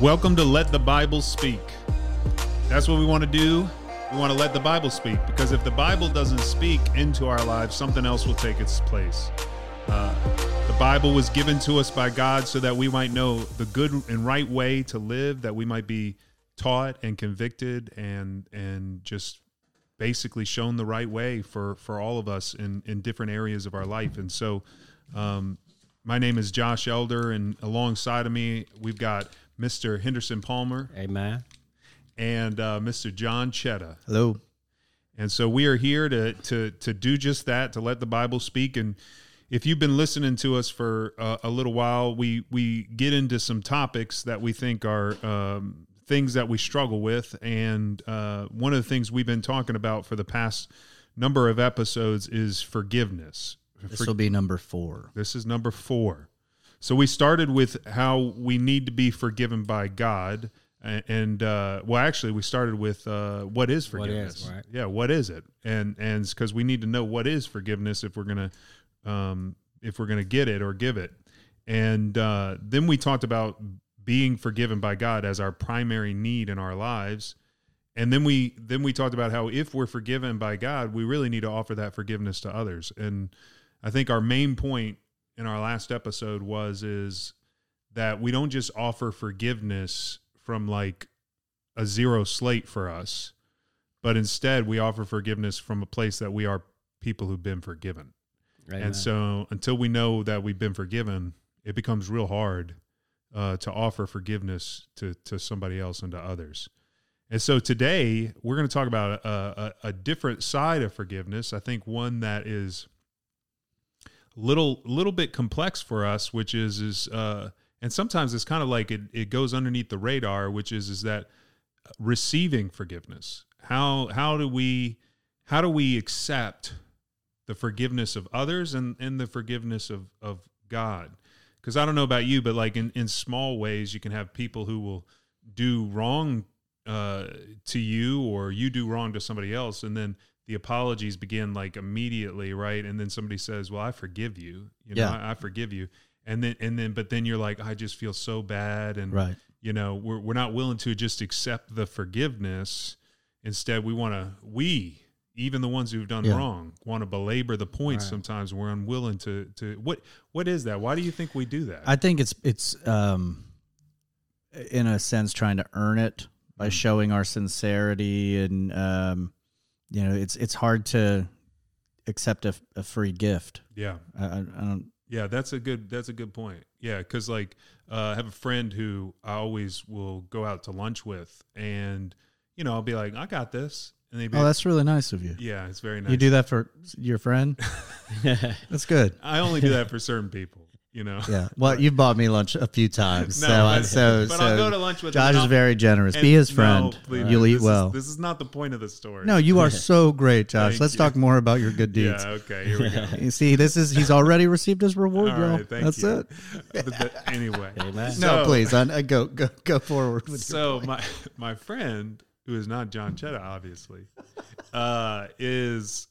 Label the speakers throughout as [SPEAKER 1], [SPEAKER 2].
[SPEAKER 1] Welcome to Let the Bible Speak. That's what we want to do. We want to let the Bible speak because if the Bible doesn't speak into our lives, something else will take its place. Uh, the Bible was given to us by God so that we might know the good and right way to live, that we might be taught and convicted and and just basically shown the right way for for all of us in in different areas of our life. And so, um, my name is Josh Elder, and alongside of me, we've got Mr. Henderson Palmer
[SPEAKER 2] Amen.
[SPEAKER 1] and uh, Mr. John Chetta.
[SPEAKER 3] Hello.
[SPEAKER 1] And so we are here to to to do just that, to let the Bible speak. And if you've been listening to us for uh, a little while, we we get into some topics that we think are um, things that we struggle with. And uh, one of the things we've been talking about for the past number of episodes is forgiveness.
[SPEAKER 3] This will be number four.
[SPEAKER 1] This is number four. So we started with how we need to be forgiven by God, and uh, well, actually, we started with uh, what is
[SPEAKER 2] What is,
[SPEAKER 1] forgiveness?
[SPEAKER 2] right.
[SPEAKER 1] Yeah, what is it? And and because we need to know what is forgiveness if we're gonna um, if we're gonna get it or give it. And uh, then we talked about being forgiven by God as our primary need in our lives. And then we then we talked about how if we're forgiven by God, we really need to offer that forgiveness to others. And I think our main point in our last episode was is that we don't just offer forgiveness from like a zero slate for us, but instead we offer forgiveness from a place that we are people who've been forgiven.
[SPEAKER 2] Amen.
[SPEAKER 1] And so until we know that we've been forgiven, it becomes real hard uh, to offer forgiveness to to somebody else and to others. And so today we're going to talk about a, a, a different side of forgiveness. I think one that is little little bit complex for us, which is is uh, and sometimes it's kind of like it, it goes underneath the radar, which is is that receiving forgiveness. How how do we how do we accept the forgiveness of others and, and the forgiveness of, of God. Because I don't know about you, but like in, in small ways, you can have people who will do wrong uh, to you or you do wrong to somebody else. And then the apologies begin like immediately, right? And then somebody says, well, I forgive you. You know,
[SPEAKER 3] Yeah.
[SPEAKER 1] I, I forgive you. And then, and then, but then you're like, I just feel so bad. And,
[SPEAKER 3] Right.
[SPEAKER 1] you know, we're, we're not willing to just accept the forgiveness. Instead, we want to, we, even the ones who've done
[SPEAKER 3] Yeah.
[SPEAKER 1] wrong, want to belabor the points
[SPEAKER 2] Right.
[SPEAKER 1] sometimes. We're unwilling to, to, what, what is that? Why do you think we do that?
[SPEAKER 3] I think it's it's um in a sense trying to earn it by
[SPEAKER 1] Mm.
[SPEAKER 3] showing our sincerity and um you know it's it's hard to accept a, a free gift.
[SPEAKER 1] yeah.
[SPEAKER 3] I, I, don't
[SPEAKER 1] Yeah, that's a good that's a good point. Yeah, because like uh, I have a friend who I always will go out to lunch with, and you know I'll be like, I got this, and they be,
[SPEAKER 3] Oh, that's really nice of you.
[SPEAKER 1] yeah, it's very nice.
[SPEAKER 3] You do that for your friend? That's good.
[SPEAKER 1] I only do that for certain people, you know.
[SPEAKER 3] Yeah. Well, you've bought me lunch a few times,
[SPEAKER 1] No,
[SPEAKER 3] so I,
[SPEAKER 1] but-
[SPEAKER 3] so
[SPEAKER 1] but
[SPEAKER 3] so
[SPEAKER 1] I'll go to lunch with
[SPEAKER 3] Josh
[SPEAKER 1] him.
[SPEAKER 3] is very generous.
[SPEAKER 1] And
[SPEAKER 3] Be his
[SPEAKER 1] no,
[SPEAKER 3] friend.
[SPEAKER 1] please,
[SPEAKER 3] You'll
[SPEAKER 1] this
[SPEAKER 3] eat
[SPEAKER 1] is-
[SPEAKER 3] well.
[SPEAKER 1] this is not the point of the story.
[SPEAKER 3] No, you are so great, Josh.
[SPEAKER 1] Thank
[SPEAKER 3] Let's
[SPEAKER 1] you.
[SPEAKER 3] talk more about your good deeds.
[SPEAKER 1] Yeah. Okay. Here we go.
[SPEAKER 3] You see, this is he's already received his reward,
[SPEAKER 1] All
[SPEAKER 3] y'all.
[SPEAKER 1] right, thank
[SPEAKER 3] That's
[SPEAKER 1] you.
[SPEAKER 3] it.
[SPEAKER 1] But the- anyway.
[SPEAKER 2] Amen.
[SPEAKER 3] No,
[SPEAKER 1] So-
[SPEAKER 3] please, I, I go go go forward with
[SPEAKER 1] So
[SPEAKER 3] your
[SPEAKER 1] my my friend, who is not John Chetta, obviously, uh, is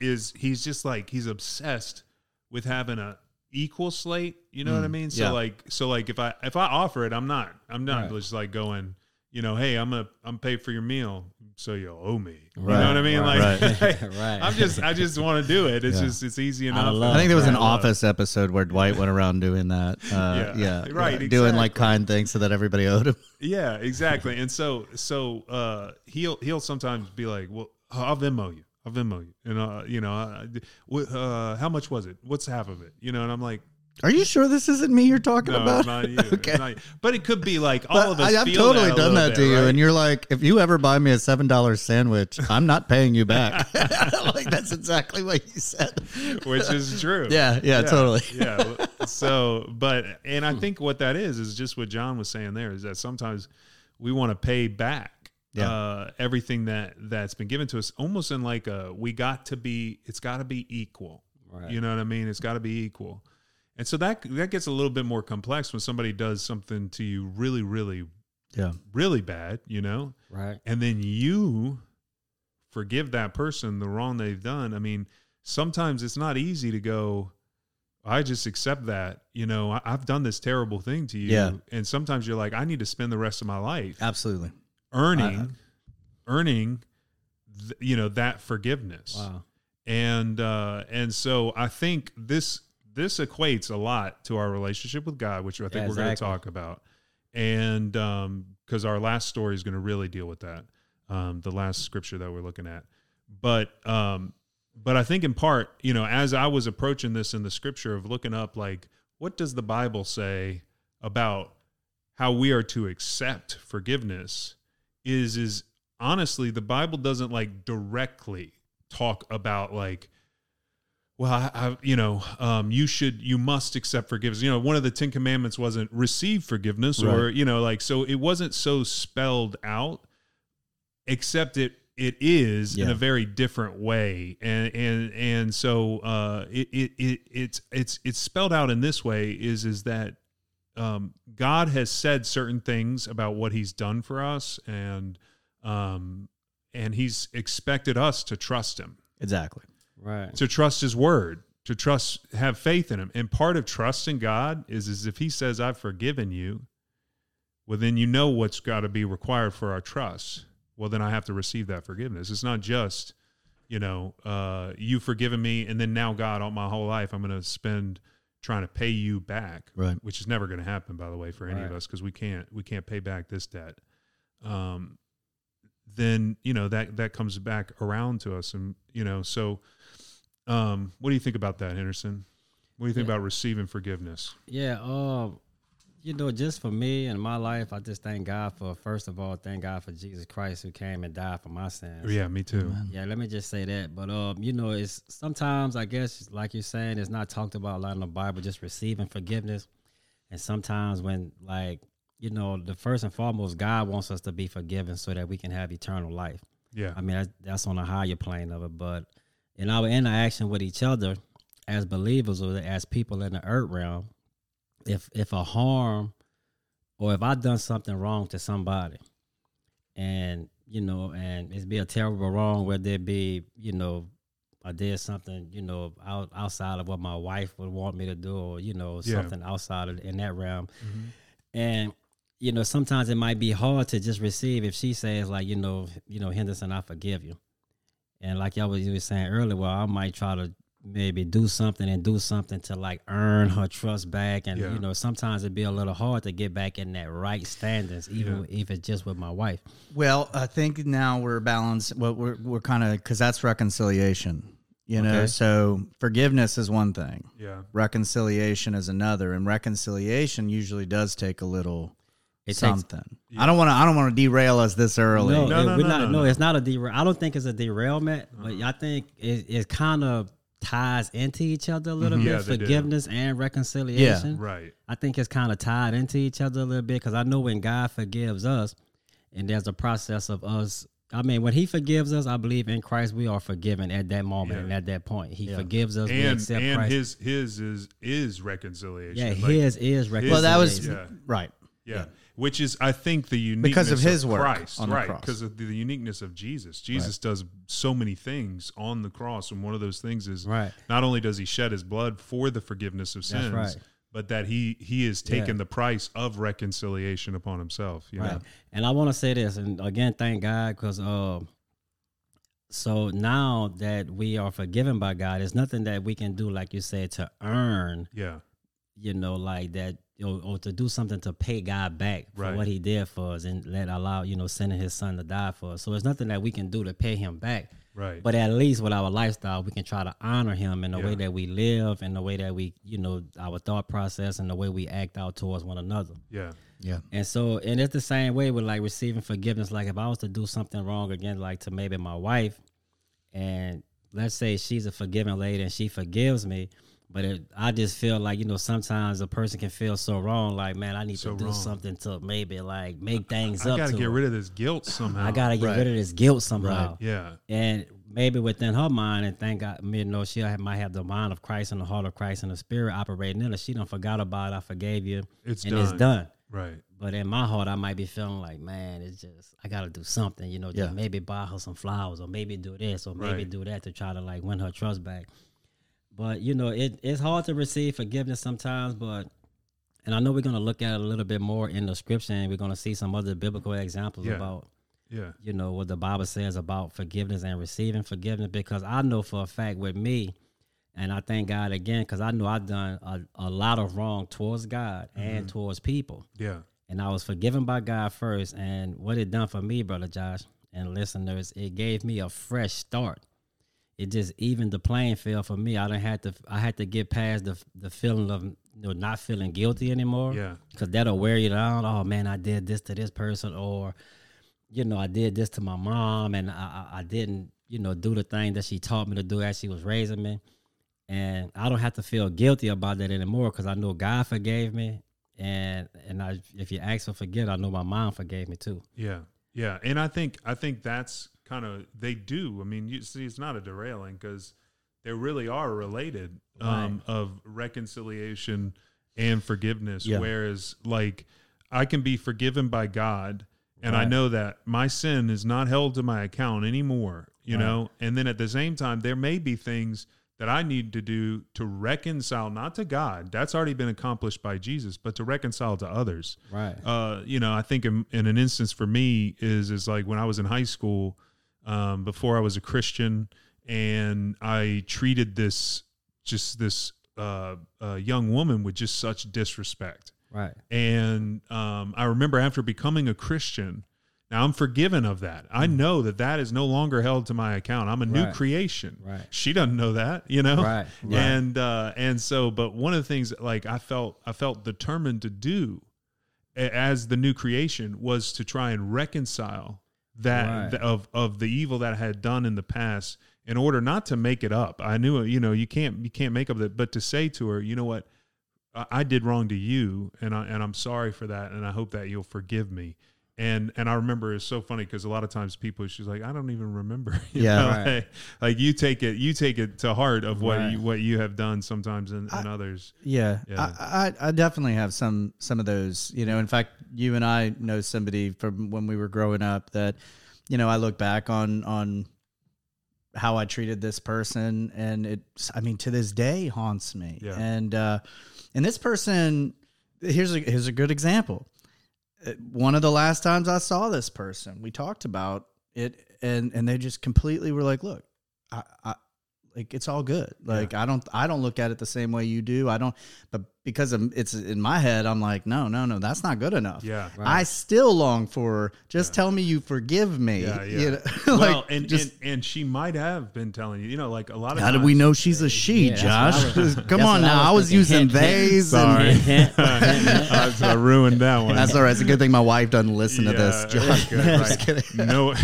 [SPEAKER 1] is he's just like he's obsessed with having a equal slate. You know what I
[SPEAKER 3] Mm,
[SPEAKER 1] mean? So
[SPEAKER 3] yeah.
[SPEAKER 1] like so like if I if I offer it, I'm not I'm not
[SPEAKER 2] Right.
[SPEAKER 1] just like going. You know, hey, I'm gonna I'm pay for your meal, so you'll owe me. You know what I mean?
[SPEAKER 2] right,
[SPEAKER 1] like,
[SPEAKER 3] right.
[SPEAKER 2] Right.
[SPEAKER 1] I'm just I just want to do it. It's
[SPEAKER 3] Yeah.
[SPEAKER 1] just it's easy enough.
[SPEAKER 2] of love.
[SPEAKER 3] I think there was an
[SPEAKER 1] Out of love.
[SPEAKER 3] Office episode where Dwight went around doing that. Uh,
[SPEAKER 1] Yeah.
[SPEAKER 3] yeah,
[SPEAKER 1] Right,
[SPEAKER 3] yeah, doing like kind things so that everybody owed him.
[SPEAKER 1] Yeah, exactly. And so so uh he'll he'll sometimes be like, "Well, I'll Venmo you. I'll Venmo you." And uh you know, uh, uh how much was it? What's half of it? You know, and I'm like,
[SPEAKER 3] Are you sure this isn't me you're talking
[SPEAKER 1] "No,
[SPEAKER 3] about?
[SPEAKER 1] not you.
[SPEAKER 3] Okay.
[SPEAKER 1] not you." But it could be like all
[SPEAKER 3] But
[SPEAKER 1] of us
[SPEAKER 3] I, I've
[SPEAKER 1] feel
[SPEAKER 3] totally
[SPEAKER 1] that
[SPEAKER 3] done that to
[SPEAKER 1] bit,
[SPEAKER 3] you,
[SPEAKER 1] right?
[SPEAKER 3] and you're like, if you ever buy me a seven dollar sandwich, I'm not paying you back. like that's exactly what you said.
[SPEAKER 1] which is true.
[SPEAKER 3] Yeah, yeah, totally.
[SPEAKER 1] yeah. So, but and I think what that is is just what John was saying there is that sometimes we want to pay back
[SPEAKER 3] Yeah.
[SPEAKER 1] uh, everything that that's been given to us, almost in like a we got to be. It's got to be equal.
[SPEAKER 2] Right.
[SPEAKER 1] You know what I mean? It's got to be equal. And so that that gets a little bit more complex when somebody does something to you really, really,
[SPEAKER 3] Yeah,
[SPEAKER 1] really bad. You know,
[SPEAKER 2] right.
[SPEAKER 1] and then you forgive that person the wrong they've done. I mean, sometimes it's not easy to go, I just accept that. You know, I, I've done this terrible thing to you.
[SPEAKER 3] Yeah.
[SPEAKER 1] And sometimes you're like, I need to spend the rest of my life
[SPEAKER 3] Absolutely.
[SPEAKER 1] Earning, earning, th- you know, that forgiveness.
[SPEAKER 2] Wow.
[SPEAKER 1] And uh, and so I think this this equates a lot to our relationship with God, which I think
[SPEAKER 2] Yeah,
[SPEAKER 1] we're going to talk about. And because our last story is going to really deal with that, um, the last scripture that we're looking at. But um, but I think in part, you know, as I was approaching this in the scripture of looking up, like, what does the Bible say about how we are to accept forgiveness? Is is honestly, the Bible doesn't like directly talk about like, well, I, I you know, um, you should, you must accept forgiveness. You know, one of the Ten Commandments wasn't receive forgiveness, or you know, like so it wasn't so spelled out, except it it is in a very different way, and and and so uh, it, it it it's it's it's spelled out in this way is is that um, God has said certain things about what He's done for us, and um, and He's expected us to trust Him,
[SPEAKER 3] Exactly.
[SPEAKER 2] Right.
[SPEAKER 1] to trust His word, to trust, have faith in Him. And part of trusting God is, is if He says, "I've forgiven you," well, then you know what's got to be required for our trust. Well, then I have to receive that forgiveness. It's not just, you know, uh, you forgiven me, and then now God, all my whole life, I'm going to spend trying to pay you back
[SPEAKER 3] Right.
[SPEAKER 1] which is never going to happen by the way for any of us because we can't we can't pay back this debt um then you know that that comes back around to us and you know so um what do you think about that henderson what do you think
[SPEAKER 2] Yeah.
[SPEAKER 1] about receiving forgiveness
[SPEAKER 2] Yeah, um, you know, just for me and my life, I just thank God for first of all, thank God for Jesus Christ who came and died for my sins.
[SPEAKER 1] yeah me too
[SPEAKER 2] Yeah, let me just say that. But um, you know, it's sometimes I guess like you're saying, it's not talked about a lot in the Bible, just receiving forgiveness. And sometimes when like, you know, the first and foremost, God wants us to be forgiven so that we can have eternal life.
[SPEAKER 1] yeah
[SPEAKER 2] I mean, that's, that's on a higher plane of it. But in our interaction with each other as believers or as people in the earth realm, if if a harm or if I've done something wrong to somebody, and you know, and it's be a terrible wrong, whether it be you know, I did something you know out outside of what my wife would want me to do, or you know,
[SPEAKER 1] Yeah.
[SPEAKER 2] something outside of in that realm,
[SPEAKER 1] Mhm.
[SPEAKER 2] and you know sometimes it might be hard to just receive if she says like you know you know henderson i forgive you and like y'all was, you was saying earlier well i might try to maybe do something and do something to like earn her trust back and
[SPEAKER 1] Yeah.
[SPEAKER 2] you know sometimes it'd be a little hard to get back in that right standings even if it's just with my wife
[SPEAKER 3] Well, I think now we're balanced. Well, we're we're kind of because that's reconciliation. You know,
[SPEAKER 2] Okay.
[SPEAKER 3] so forgiveness is one thing,
[SPEAKER 1] yeah
[SPEAKER 3] reconciliation is another, and reconciliation usually does take a little
[SPEAKER 2] it takes
[SPEAKER 3] something. I don't want to. I don't want to derail us this early.
[SPEAKER 2] No,
[SPEAKER 1] No,
[SPEAKER 2] it-
[SPEAKER 1] no, no,
[SPEAKER 2] not,
[SPEAKER 1] no,
[SPEAKER 2] no,
[SPEAKER 1] no. Uh-huh.
[SPEAKER 2] it's not a derail. I don't think it's a derailment, but I think it, it kind of ties into each other a little
[SPEAKER 1] Mhm. Yeah,
[SPEAKER 2] bit.
[SPEAKER 1] they do.
[SPEAKER 2] Forgiveness and reconciliation.
[SPEAKER 1] Yeah, right
[SPEAKER 2] I think it's kind of tied into each other a little bit because I know when God forgives us, and there's a process of us. I mean, when He forgives us, I believe in Christ we are forgiven at that moment
[SPEAKER 1] Yeah.
[SPEAKER 2] and at that point. He forgives us. we
[SPEAKER 1] and
[SPEAKER 2] accept
[SPEAKER 1] and
[SPEAKER 2] Christ.
[SPEAKER 1] his his is is reconciliation
[SPEAKER 2] yeah,
[SPEAKER 1] Like,
[SPEAKER 2] His is reconciliation.
[SPEAKER 3] Well, that was
[SPEAKER 1] Yeah.
[SPEAKER 3] right.
[SPEAKER 1] yeah. Which is, I think, the uniqueness
[SPEAKER 3] Because of his work
[SPEAKER 1] Christ,
[SPEAKER 3] on the
[SPEAKER 1] right?
[SPEAKER 3] cross.
[SPEAKER 1] Because of the, the uniqueness of Jesus. Jesus does so many things on the cross, and one of those things is
[SPEAKER 2] Right.
[SPEAKER 1] not only does he shed his blood for the forgiveness of sins,
[SPEAKER 2] right.
[SPEAKER 1] but that he he has taken
[SPEAKER 2] Yeah.
[SPEAKER 1] the price of reconciliation upon himself. You
[SPEAKER 2] Right.
[SPEAKER 1] know?
[SPEAKER 2] And I want to say this, and again, thank God, because uh, so now that we are forgiven by God, there's nothing that we can do, like you said, to earn,
[SPEAKER 1] Yeah,
[SPEAKER 2] you know, like that, or, or to do something to pay God back for
[SPEAKER 1] Right.
[SPEAKER 2] what He did for us, and let allow, you know, sending His Son to die for us. So there's nothing that we can do to pay Him back.
[SPEAKER 1] right.
[SPEAKER 2] But at least with our lifestyle, we can try to honor Him in the
[SPEAKER 1] Yeah.
[SPEAKER 2] way that we live, and the way that we, you know, our thought process, and the way we act out towards one another.
[SPEAKER 1] yeah,
[SPEAKER 3] Yeah.
[SPEAKER 2] And so, and it's the same way with like receiving forgiveness. Like if I was to do something wrong again, like to maybe my wife, and let's say she's a forgiving lady and she forgives me, but it, I just feel like you know sometimes a person can feel so wrong. Like man, I need
[SPEAKER 1] So
[SPEAKER 2] to do
[SPEAKER 1] wrong.
[SPEAKER 2] something to maybe like make things
[SPEAKER 1] I
[SPEAKER 2] up.
[SPEAKER 1] got to
[SPEAKER 2] to
[SPEAKER 1] get
[SPEAKER 2] her.
[SPEAKER 1] rid of this guilt somehow.
[SPEAKER 2] I gotta get
[SPEAKER 3] Right.
[SPEAKER 2] rid of this guilt somehow.
[SPEAKER 1] Yeah,
[SPEAKER 2] And maybe within her mind, and thank God, you know, she have, might have the mind of Christ and the heart of Christ and the Spirit operating in her. She don't forgot about it. I forgave you,
[SPEAKER 1] it's
[SPEAKER 2] and
[SPEAKER 1] done.
[SPEAKER 2] it's done.
[SPEAKER 1] Right.
[SPEAKER 2] But in my heart, I might be feeling like, man, it's just I got to do something, you know, just
[SPEAKER 3] Yeah.
[SPEAKER 2] maybe buy her some flowers, or maybe do this, or maybe
[SPEAKER 1] Right.
[SPEAKER 2] do that to try to like win her trust back. But you know, it, it's hard to receive forgiveness sometimes, but and I know we're gonna look at it a little bit more in the scripture and we're gonna see some other biblical examples
[SPEAKER 1] Yeah.
[SPEAKER 2] about
[SPEAKER 1] Yeah.
[SPEAKER 2] you know what the Bible says about forgiveness and receiving forgiveness because I know for a fact with me, and I thank God again because I know I've done a, a lot of wrong towards God and mm-hmm. towards people,
[SPEAKER 1] Yeah.
[SPEAKER 2] and I was forgiven by God first. And what it done for me, brother Josh and listeners, it gave me a fresh start. It just evened the playing field for me. I didn't had to. I had to get past the the feeling of you know not feeling guilty anymore
[SPEAKER 1] Yeah.
[SPEAKER 2] because that'll wear you down. Oh man, I did this to this person, or you know, I did this to my mom, and I, I, I didn't, you know, do the thing that she taught me to do as she was raising me, and I don't have to feel guilty about that anymore because I know God forgave me, and and I, if you ask for forgive, I know my mom forgave me too.
[SPEAKER 1] Yeah, yeah, and I think I think that's kind of they do. I mean, you see, it's not a derailing because they really are related um, of reconciliation and forgiveness.
[SPEAKER 3] Yeah.
[SPEAKER 1] Whereas, like, I can be forgiven by God, and I know that my sin is not held to my account anymore. You
[SPEAKER 2] Right.
[SPEAKER 1] know, and then at the same time, there may be things that I need to do to reconcile, not to God. That's already been accomplished by Jesus, but to reconcile to others
[SPEAKER 2] Right.
[SPEAKER 1] uh, you know, I think in, in an instance for me is is like when I was in high school, um, before I was a Christian, and I treated this just this uh, uh, young woman with just such disrespect.
[SPEAKER 2] Right.
[SPEAKER 1] And um, I remember after becoming a Christian, now I'm forgiven of that. I know that that is no longer held to my account. I'm a new
[SPEAKER 2] Right.
[SPEAKER 1] creation.
[SPEAKER 2] Right.
[SPEAKER 1] She doesn't know that, you know.
[SPEAKER 2] Right. Right.
[SPEAKER 1] And uh, and so, but one of the things that, like I felt I felt determined to do as the new creation was to try and reconcile that
[SPEAKER 2] Right.
[SPEAKER 1] th- of of the evil that I had done in the past in order not to make it up. I knew you know you can't you can't make up that, but to say to her, you know what, I, I did wrong to you, and I and I'm sorry for that, and I hope that you'll forgive me. And and I remember it's so funny because a lot of times people she's like I don't even remember. you
[SPEAKER 3] Yeah.
[SPEAKER 1] know,
[SPEAKER 2] Right.
[SPEAKER 1] like, like you take it you take it to heart of what
[SPEAKER 2] Right.
[SPEAKER 1] you what you have done sometimes and, and others.
[SPEAKER 3] Yeah,
[SPEAKER 1] Yeah.
[SPEAKER 3] I, I I definitely have some some of those. You know, in fact, you and I know somebody from when we were growing up that, you know, I look back on on how I treated this person, and it, I mean, to this day haunts me.
[SPEAKER 1] Yeah.
[SPEAKER 3] And uh, and this person, here's a here's a good example. Uh, One of the last times I saw this person, we talked about it, and and they just completely were like, "Look, I, I like it's all good. Like I don't I don't look at it the same way you do. I don't but because it's in my head I'm like no no no that's not good enough.
[SPEAKER 1] Yeah.
[SPEAKER 3] I still long for just tell me you forgive me.
[SPEAKER 1] Yeah, yeah.
[SPEAKER 3] You know?
[SPEAKER 1] well,
[SPEAKER 3] like,
[SPEAKER 1] and,
[SPEAKER 3] just
[SPEAKER 1] and and she might have been telling you, you know, like a lot of
[SPEAKER 3] how
[SPEAKER 1] times,
[SPEAKER 3] did we know she's a she,
[SPEAKER 2] Yeah, that's what I
[SPEAKER 3] Josh?
[SPEAKER 2] was-
[SPEAKER 3] Come on
[SPEAKER 2] what I
[SPEAKER 3] now, I
[SPEAKER 2] was
[SPEAKER 3] was using
[SPEAKER 2] Hint, hint.
[SPEAKER 3] theys.
[SPEAKER 1] Sorry. I, I ruined that one.
[SPEAKER 3] that's all right. It's a good thing my wife doesn't listen to this.
[SPEAKER 1] Yeah,
[SPEAKER 3] Josh.
[SPEAKER 1] good, right. No,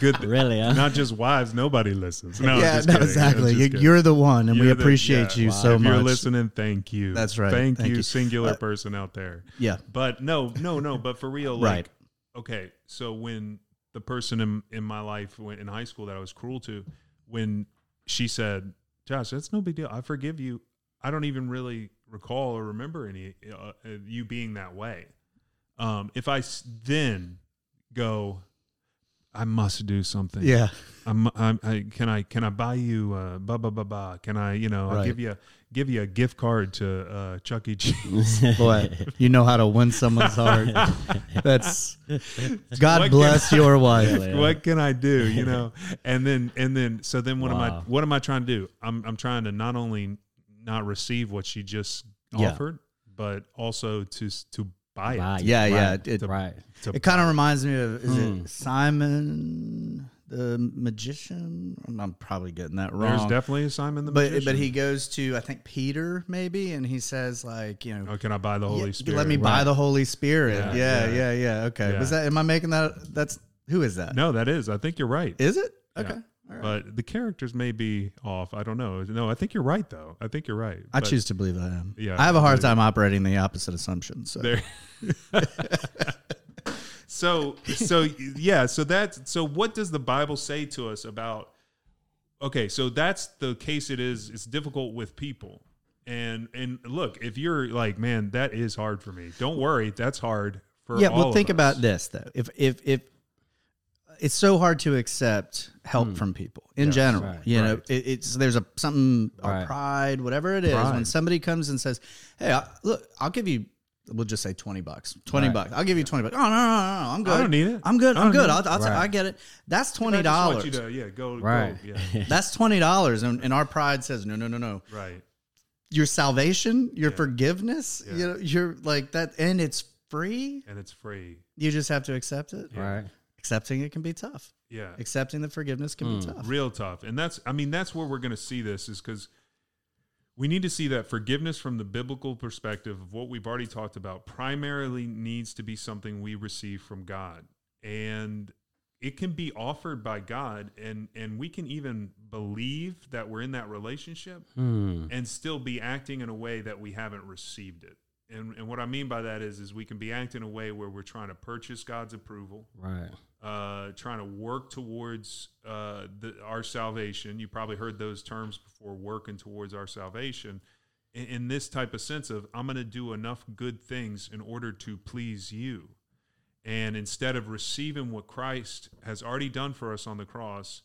[SPEAKER 1] good.
[SPEAKER 2] Really, huh?
[SPEAKER 1] Not just wives. Nobody listens. No,
[SPEAKER 3] yeah,
[SPEAKER 1] just
[SPEAKER 3] no, exactly.
[SPEAKER 1] Just
[SPEAKER 3] You,
[SPEAKER 1] kidding.
[SPEAKER 3] you're the one, and we
[SPEAKER 1] You're the-
[SPEAKER 3] appreciate
[SPEAKER 1] yeah.
[SPEAKER 3] you
[SPEAKER 1] Wow.
[SPEAKER 3] so
[SPEAKER 1] if
[SPEAKER 3] much.
[SPEAKER 1] you're listening, thank you.
[SPEAKER 3] That's right.
[SPEAKER 1] Thank,
[SPEAKER 3] Thank
[SPEAKER 1] you,
[SPEAKER 3] you.
[SPEAKER 1] singular
[SPEAKER 3] Uh,
[SPEAKER 1] person out there.
[SPEAKER 3] Yeah,
[SPEAKER 1] But no, no, no. But for real, like,
[SPEAKER 3] Right.
[SPEAKER 1] okay. So when the person in in my life when, in high school that I was cruel to, when she said, "Josh, that's no big deal. I forgive you." I don't even really recall or remember any uh, uh, you being that way. Um, if I s- then go, I must do something.
[SPEAKER 3] yeah.
[SPEAKER 1] I'm, I'm, I can I can I buy you uh ba ba ba ba can I you know I'll give you a, give you a gift card to uh Chuck E. Cheese
[SPEAKER 3] Boy, you know how to win someone's heart. That's God
[SPEAKER 1] What
[SPEAKER 3] bless your wife.
[SPEAKER 1] What can I do you know and then and then so then what am I what am I trying to do I'm I'm trying to not only not receive what she just
[SPEAKER 3] Yeah.
[SPEAKER 1] offered but also to to buy it
[SPEAKER 2] Buy
[SPEAKER 3] Yeah, yeah.
[SPEAKER 2] Right.
[SPEAKER 3] It,
[SPEAKER 2] right.
[SPEAKER 3] it kind of reminds me of is
[SPEAKER 2] Hmm.
[SPEAKER 3] it Simon the magician? I'm, I'm probably getting that
[SPEAKER 1] there's
[SPEAKER 3] wrong.
[SPEAKER 1] definitely a Simon the
[SPEAKER 3] but
[SPEAKER 1] Magician.
[SPEAKER 3] but but he goes to I think Peter maybe, and he says like you know.
[SPEAKER 1] oh can I buy the Holy
[SPEAKER 3] "Yeah,
[SPEAKER 1] Spirit
[SPEAKER 3] Let me buy the Holy Spirit.
[SPEAKER 1] Yeah,
[SPEAKER 3] Yeah, yeah,
[SPEAKER 1] yeah.
[SPEAKER 3] yeah. Okay. Was that? Am I making that? That's who is that?
[SPEAKER 1] no that is I think you're right
[SPEAKER 3] Is it? Okay. Right.
[SPEAKER 1] but the characters may be off. I don't know. No I think you're right though. I think you're right
[SPEAKER 3] I
[SPEAKER 1] But-
[SPEAKER 3] choose to believe I am.
[SPEAKER 1] Yeah,
[SPEAKER 3] I have a hard time operating the opposite assumption. So.
[SPEAKER 1] There. So so yeah so that's so what does the bible say to us about okay so that's the case it is it's difficult with people. And and look if you're like man that is hard for me. Don't worry that's hard for
[SPEAKER 3] yeah well think about this though. If if if it's so hard to accept help hmm. from people in general.
[SPEAKER 2] right,
[SPEAKER 3] you know,
[SPEAKER 1] right.
[SPEAKER 3] it, it's there's a something our
[SPEAKER 2] Right.
[SPEAKER 3] pride, whatever it is. When somebody comes and says, "Hey, I, look, I'll give you." We'll just say twenty bucks. Twenty
[SPEAKER 2] Right.
[SPEAKER 3] bucks. I'll give you twenty bucks. Oh no, no, no, no I'm good.
[SPEAKER 1] I don't need it.
[SPEAKER 3] I'm good.
[SPEAKER 1] I
[SPEAKER 3] I'm good. I'll. I'll
[SPEAKER 2] Right.
[SPEAKER 3] I get it. That's twenty dollars.
[SPEAKER 1] yeah, go,
[SPEAKER 2] Right.
[SPEAKER 1] go. Yeah.
[SPEAKER 3] That's twenty dollars, and, and our pride says no, no, no, no.
[SPEAKER 1] right.
[SPEAKER 3] Your salvation, your
[SPEAKER 1] Yeah.
[SPEAKER 3] forgiveness,
[SPEAKER 1] Yeah.
[SPEAKER 3] you know, you're like that, and it's free.
[SPEAKER 1] And it's free.
[SPEAKER 3] You just have to accept it.
[SPEAKER 2] Right.
[SPEAKER 3] Accepting it can be tough.
[SPEAKER 1] Yeah.
[SPEAKER 3] Accepting the forgiveness can be tough.
[SPEAKER 1] real tough and that's i mean that's where we're going to see this is because we need to see that forgiveness from the biblical perspective of what we've already talked about primarily needs to be something we receive from god and it can be offered by god and and we can even believe that we're in that relationship
[SPEAKER 2] Hmm.
[SPEAKER 1] and still be acting in a way that we haven't received it and, and what i mean by that is is we can be acting in a way where we're trying to purchase god's approval
[SPEAKER 2] Right.
[SPEAKER 1] Uh, trying to work towards uh, the, our salvation. You probably heard those terms before, working towards our salvation. In, in this type of sense of, I'm going to do enough good things in order to please you. And instead of receiving what Christ has already done for us on the cross,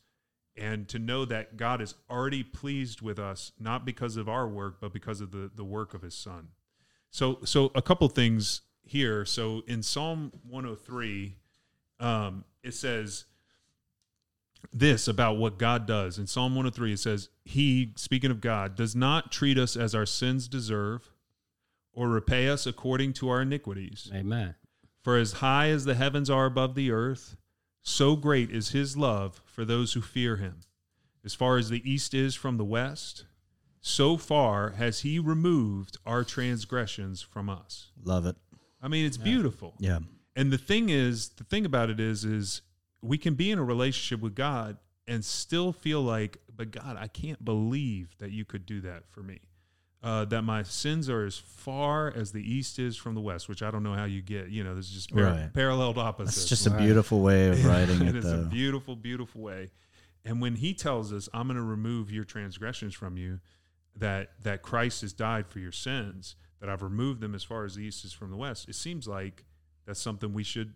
[SPEAKER 1] and to know that God is already pleased with us, not because of our work, but because of the, the work of his son. So, so a couple things here. So in Psalm 103, um, it says this about what God does. In Psalm 103, it says, He, speaking of God, does not treat us as our sins deserve or repay us according to our iniquities.
[SPEAKER 2] Amen.
[SPEAKER 1] For as high as the heavens are above the earth, so great is His love for those who fear Him. As far as the east is from the west, so far has He removed our transgressions from us.
[SPEAKER 3] Love it.
[SPEAKER 1] I mean, it's beautiful.
[SPEAKER 3] Yeah.
[SPEAKER 1] And the thing is, the thing about it is, is we can be in a relationship with God and still feel like, but God, I can't believe that you could do that for me. Uh, that my sins are as far as the east is from the west, which I don't know how you get. You know, this is just par-
[SPEAKER 3] Right.
[SPEAKER 1] paralleled opposites.
[SPEAKER 3] That's just a beautiful way of writing
[SPEAKER 1] it
[SPEAKER 3] it,
[SPEAKER 1] is a beautiful, beautiful way. And when He tells us, "I'm going to remove your transgressions from you," that that Christ has died for your sins, that I've removed them as far as the east is from the west. It seems like that's something we should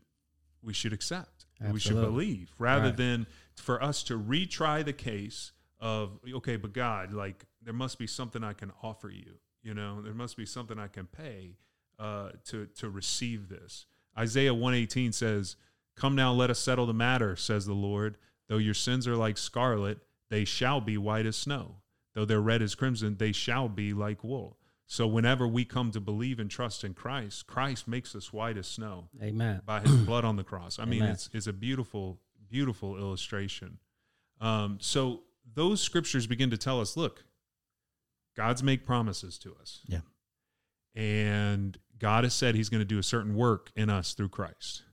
[SPEAKER 1] we should accept. We should believe rather
[SPEAKER 2] Right.
[SPEAKER 1] than for us to retry the case of okay, but God, like there must be something I can offer you. You know, there must be something I can pay uh, to to receive this. Isaiah one eighteen says, "Come now, let us settle the matter," says the Lord. Though your sins are like scarlet, they shall be white as snow. Though they're red as crimson, they shall be like wool. So whenever we come to believe and trust in Christ, Christ makes us white as snow
[SPEAKER 2] Amen.
[SPEAKER 1] by his blood on the cross. I mean,
[SPEAKER 2] Amen.
[SPEAKER 1] it's it's a beautiful, beautiful illustration. Um, so those scriptures begin to tell us, look, God's make promises to us.
[SPEAKER 3] Yeah.
[SPEAKER 1] And God has said he's going to do a certain work in us through Christ.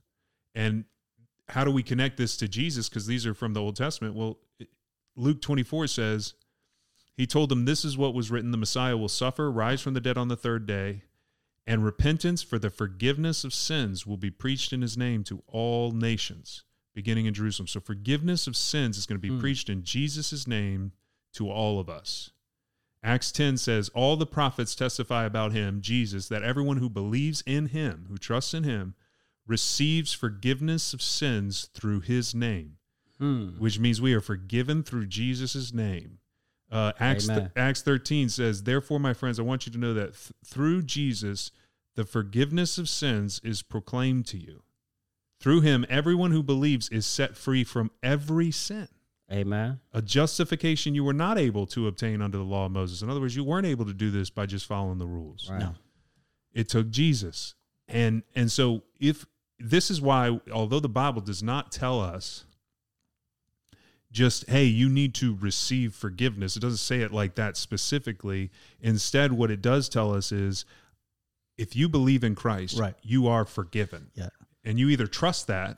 [SPEAKER 1] And how do we connect this to Jesus? Because these are from the Old Testament. Well, Luke 24 says, He told them, This is what was written the Messiah will suffer, rise from the dead on the third day, and repentance for the forgiveness of sins will be preached in his name to all nations, beginning in Jerusalem. So, forgiveness of sins is going to be
[SPEAKER 2] Hmm.
[SPEAKER 1] preached in Jesus' name to all of us. Acts 10 says, All the prophets testify about him, Jesus, that everyone who believes in him, who trusts in him, receives forgiveness of sins through his name,
[SPEAKER 2] Hmm.
[SPEAKER 1] which means we are forgiven through Jesus' name. Uh, Acts,
[SPEAKER 2] Amen.
[SPEAKER 1] Acts 13 says, Therefore, my friends, I want you to know that th- through Jesus, the forgiveness of sins is proclaimed to you. Through him, everyone who believes is set free from every sin
[SPEAKER 2] Amen.
[SPEAKER 1] a justification you were not able to obtain under the law of Moses. In other words, you weren't able to do this by just following the rules.
[SPEAKER 2] Right.
[SPEAKER 3] No.
[SPEAKER 1] It took Jesus. And and so if this is why although the Bible does not tell us just hey, you need to receive forgiveness. It doesn't say it like that specifically. Instead what it does tell us is if you believe in Christ,
[SPEAKER 3] Right.
[SPEAKER 1] you are forgiven.
[SPEAKER 3] Yeah.
[SPEAKER 1] And you either trust that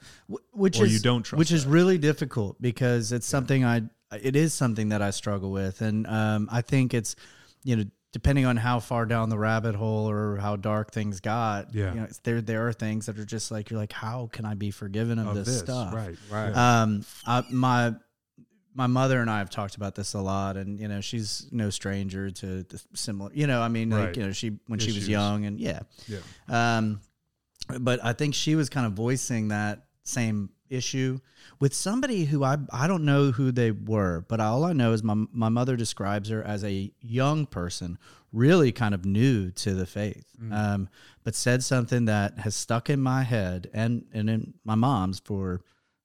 [SPEAKER 3] which
[SPEAKER 1] Or
[SPEAKER 3] is
[SPEAKER 1] you don't trust
[SPEAKER 3] which is really difficult because it's something I it is something that I struggle with, and um, I think it's you know depending on how far down the rabbit hole or how dark things got,
[SPEAKER 1] Yeah.
[SPEAKER 3] you know, there there are things that are just like you're like, how can I be forgiven of,
[SPEAKER 1] of
[SPEAKER 3] this,
[SPEAKER 1] this.
[SPEAKER 3] stuff?
[SPEAKER 1] Right.
[SPEAKER 2] Right.
[SPEAKER 3] Um, I, my my mother and I have talked about this a lot, and you know she's no stranger to the similar. You know, I mean, like you know, she when she was young, and yeah,
[SPEAKER 1] Yeah.
[SPEAKER 3] um, but I think she was kind of voicing that same issue with somebody who I I don't know who they were, but all I know is my my mother describes her as a young person, really kind of new to the faith, um, but said something that has stuck in my head and and in my mom's for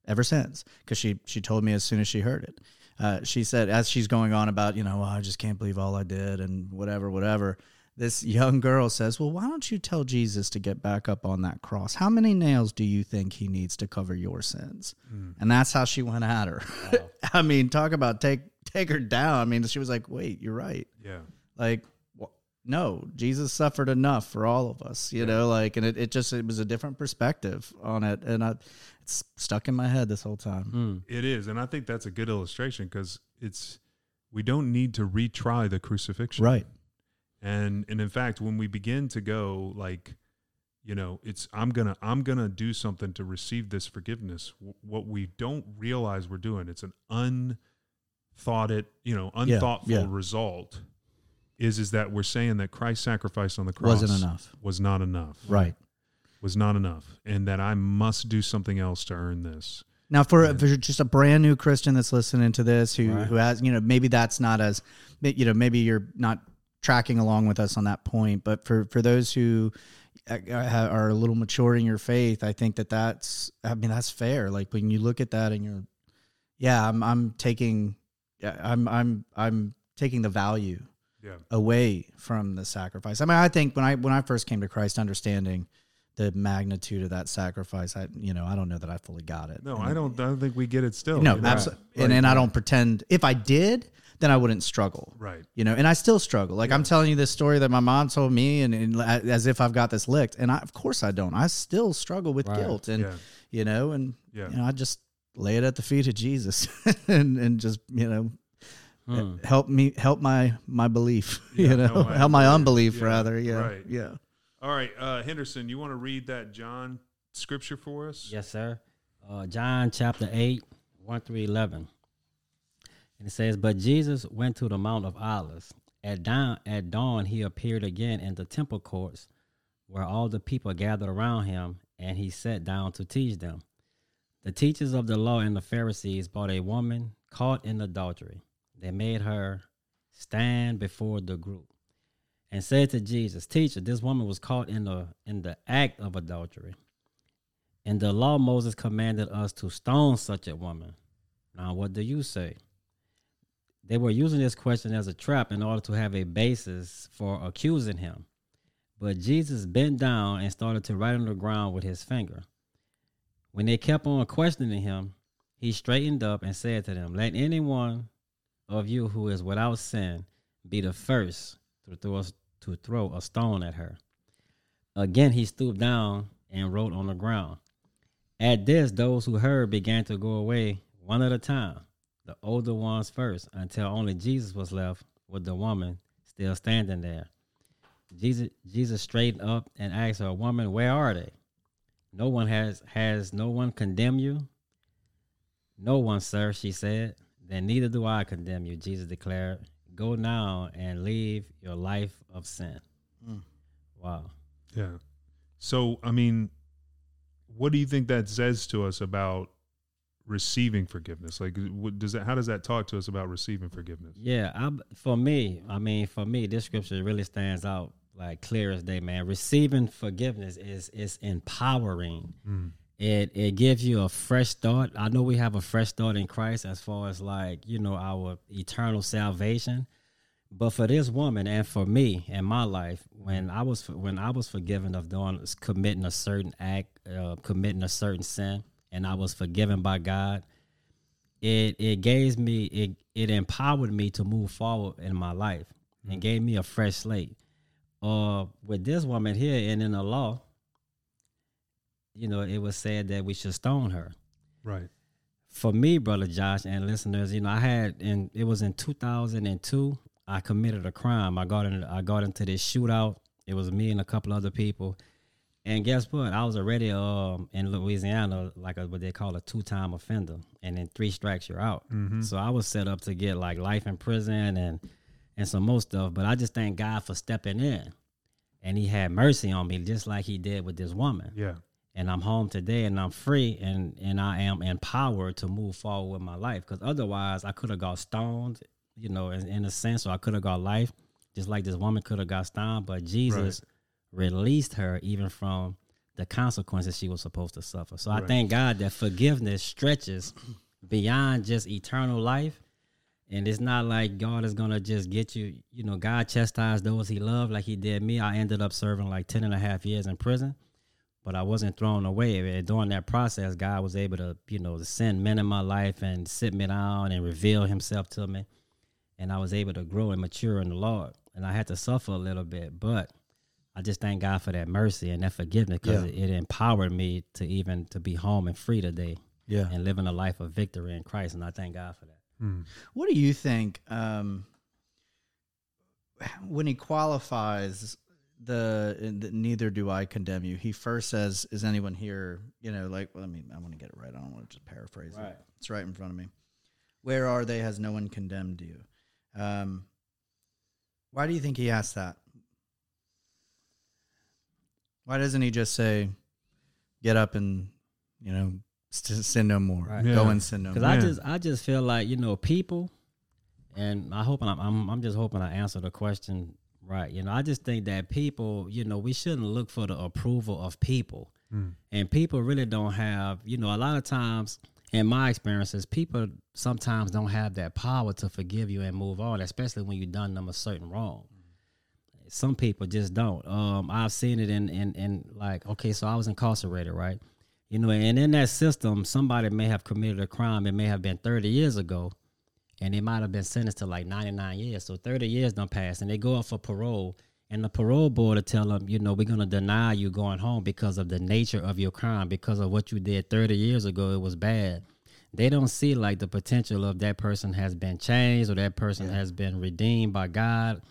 [SPEAKER 3] ever since because she she told me as soon as she heard it. Uh, she said as she's going on about you know "Oh, I just can't believe all I did and whatever whatever. This young girl says, "Well, why don't you tell Jesus to get back up on that cross? How many nails do you think he needs to cover your sins?" And that's how she went at her. I mean, talk about take take her down. I mean, she was like, "Wait, you're right."
[SPEAKER 1] Yeah.
[SPEAKER 3] like no jesus suffered enough for all of us you know like and it, it just it was a different perspective on it and I, it's stuck in my head this whole time
[SPEAKER 2] Mm.
[SPEAKER 1] It is, and I think that's a good illustration because it's we don't need to retry the crucifixion,
[SPEAKER 3] right
[SPEAKER 1] And and in fact, when we begin to go like, you know, it's I'm gonna I'm gonna do something to receive this forgiveness. W- what we don't realize we're doing, it's an unthought it, you know,
[SPEAKER 3] Yeah,
[SPEAKER 1] unthoughtful
[SPEAKER 3] yeah.
[SPEAKER 1] result. Is is that we're saying that Christ's sacrifice on the cross
[SPEAKER 3] wasn't enough
[SPEAKER 1] was not enough,
[SPEAKER 3] right
[SPEAKER 1] was not enough, and that I must do something else to earn this.
[SPEAKER 3] now for,
[SPEAKER 1] Yeah.
[SPEAKER 3] for just a brand new christian that's listening to this who
[SPEAKER 2] Right.
[SPEAKER 3] who has you know maybe that's not as you know maybe you're not tracking along with us on that point but for for those who uh, uh, are a little mature in your faith i think that that's i mean that's fair like when you look at that and you're yeah i'm i'm taking yeah, i'm i'm i'm taking the value
[SPEAKER 1] Yeah,
[SPEAKER 3] away from the sacrifice. I mean, I think when I when I first came to Christ, understanding the magnitude of that sacrifice, I you know I don't know that I fully got it.
[SPEAKER 1] no,
[SPEAKER 3] And-
[SPEAKER 1] I don't. I don't think we get it still.
[SPEAKER 3] No,
[SPEAKER 1] you know?
[SPEAKER 3] absolutely.
[SPEAKER 1] Right,
[SPEAKER 3] And and I don't pretend. If I did, then I wouldn't struggle.
[SPEAKER 1] Right.
[SPEAKER 3] You know, and I still struggle. Like I'm telling you this story that my mom told me, and, and as if I've got this licked. And I, of course, I don't. I still struggle with
[SPEAKER 2] Right.
[SPEAKER 3] guilt, and
[SPEAKER 1] Yeah.
[SPEAKER 3] you know, and
[SPEAKER 1] Yeah.
[SPEAKER 3] you know, I just lay it at the feet of Jesus, and and just you know,
[SPEAKER 2] Hmm.
[SPEAKER 3] help me help my my belief
[SPEAKER 1] Yeah,
[SPEAKER 3] you know
[SPEAKER 1] help my
[SPEAKER 3] help my
[SPEAKER 1] unbelief.
[SPEAKER 3] unbelief
[SPEAKER 1] Yeah,
[SPEAKER 3] rather yeah
[SPEAKER 1] right.
[SPEAKER 3] yeah
[SPEAKER 1] All right, uh, Henderson, you want to read that John scripture for us?
[SPEAKER 2] Yes, sir. Uh, John chapter 8, 1 through 11. And it says, But Jesus went to the Mount of Olives. At dawn, at dawn, he appeared again in the temple courts where all the people gathered around him, and he sat down to teach them. The teachers of the law and the Pharisees brought a woman caught in adultery. They made her stand before the group and said to Jesus, Teacher, this woman was caught in the in the act of adultery. In the law, Moses commanded us to stone such a woman. Now, what do you say? They were using this question as a trap in order to have a basis for accusing him. But Jesus bent down and started to write on the ground with his finger. When they kept on questioning him, he straightened up and said to them, Let anyone of you who is without sin be the first to throw to throw a stone at her. Again, he stooped down and wrote on the ground. At this, those who heard began to go away one at a time, the older ones first, until only Jesus was left with the woman still standing there. Jesus, Jesus straightened up and asked her, "Woman, where are they? No one has has no one condemned you." No one, sir, she said. Then neither do I condemn you, Jesus declared. Go now and leave your life of sin.
[SPEAKER 3] Mm.
[SPEAKER 2] Wow.
[SPEAKER 1] Yeah. So, I mean, what do you think that says to us about receiving forgiveness? Like, what does that? How does that talk to us about receiving forgiveness?
[SPEAKER 2] Yeah, I, for me, I mean, for me, this scripture really stands out like clear as day, man. Receiving forgiveness is is empowering.
[SPEAKER 1] Mm.
[SPEAKER 2] It it gives you a fresh start. I know we have a fresh start in Christ as far as like you know our eternal salvation. But for this woman and for me in my life, when I was when I was forgiven of doing committing a certain act, uh, committing a certain sin, and I was forgiven by God, it it gave me it it empowered me to move forward in my life and gave me a fresh slate. Uh, with this woman here and in the law, you know, it was said that we should stone her.
[SPEAKER 1] Right.
[SPEAKER 2] For me, brother Josh and listeners, you know, I had and it was in 2002. I committed a crime. I got in. I got into this shootout. It was me and a couple other people. And guess what? I was already um, in Louisiana, like a, what they call a two-time offender, and in three strikes you're out.
[SPEAKER 1] Mhm.
[SPEAKER 2] So I was set up to get like life in prison and and some more stuff. But I just thank God for stepping in, and He had mercy on me, just like He did with this woman.
[SPEAKER 1] Yeah.
[SPEAKER 2] And I'm home today and I'm free and and I am empowered to move forward with my life. Because otherwise, I could have got stoned, you know, in, in a sense, or I could have got life, just like this woman could have got stoned. But Jesus released her even from the consequences she was supposed to suffer. So I thank God that forgiveness stretches beyond just eternal life. And it's not like God is gonna just get you, you know, God chastised those he loved like he did me. I ended up serving like 10 and a half years in prison, but I wasn't thrown away. And during that process, God was able to, you know, to send men in my life and sit me down and reveal himself to me. And I was able to grow and mature in the Lord. And I had to suffer a little bit, but I just thank God for that mercy and that forgiveness because
[SPEAKER 3] Yeah.
[SPEAKER 2] it, it empowered me to even to be home and free today
[SPEAKER 3] Yeah.
[SPEAKER 2] and living a life of victory in Christ. And I thank God for that.
[SPEAKER 1] Hmm.
[SPEAKER 3] What do you think um, when he qualifies the, the neither do I condemn you? He first says, "Is anyone here?" You know, like well, let me. I want to get it right. I don't want to just paraphrase
[SPEAKER 2] Right.
[SPEAKER 3] it. It's right in front of me. Where are they? Has no one condemned you? Um, why do you think he asked that? Why doesn't he just say, "Get up and you know s- sin no more.
[SPEAKER 2] Right.
[SPEAKER 3] Go
[SPEAKER 1] Yeah.
[SPEAKER 3] and sin no
[SPEAKER 2] Because. I
[SPEAKER 1] Man.
[SPEAKER 2] just I just feel like you know people, and I hope I'm, I'm I'm just hoping I answer the question right. You know, I just think that people, you know, we shouldn't look for the approval of people,
[SPEAKER 1] Mm.
[SPEAKER 2] and people really don't have. You know, a lot of times in my experiences, people sometimes don't have that power to forgive you and move on, especially when you've done them a certain wrong. Some people just don't. Um, I've seen it in, in in like okay, so I was incarcerated, right? You know, and in that system, somebody may have committed a crime. It may have been 30 years ago, and they might have been sentenced to like 99 years. So 30 years don't pass, and they go up for parole. And the parole board will tell them, you know, we're going to deny you going home because of the nature of your crime, because of what you did 30 years ago. It was bad. They don't see like the potential of that person has been changed or that person has been redeemed by God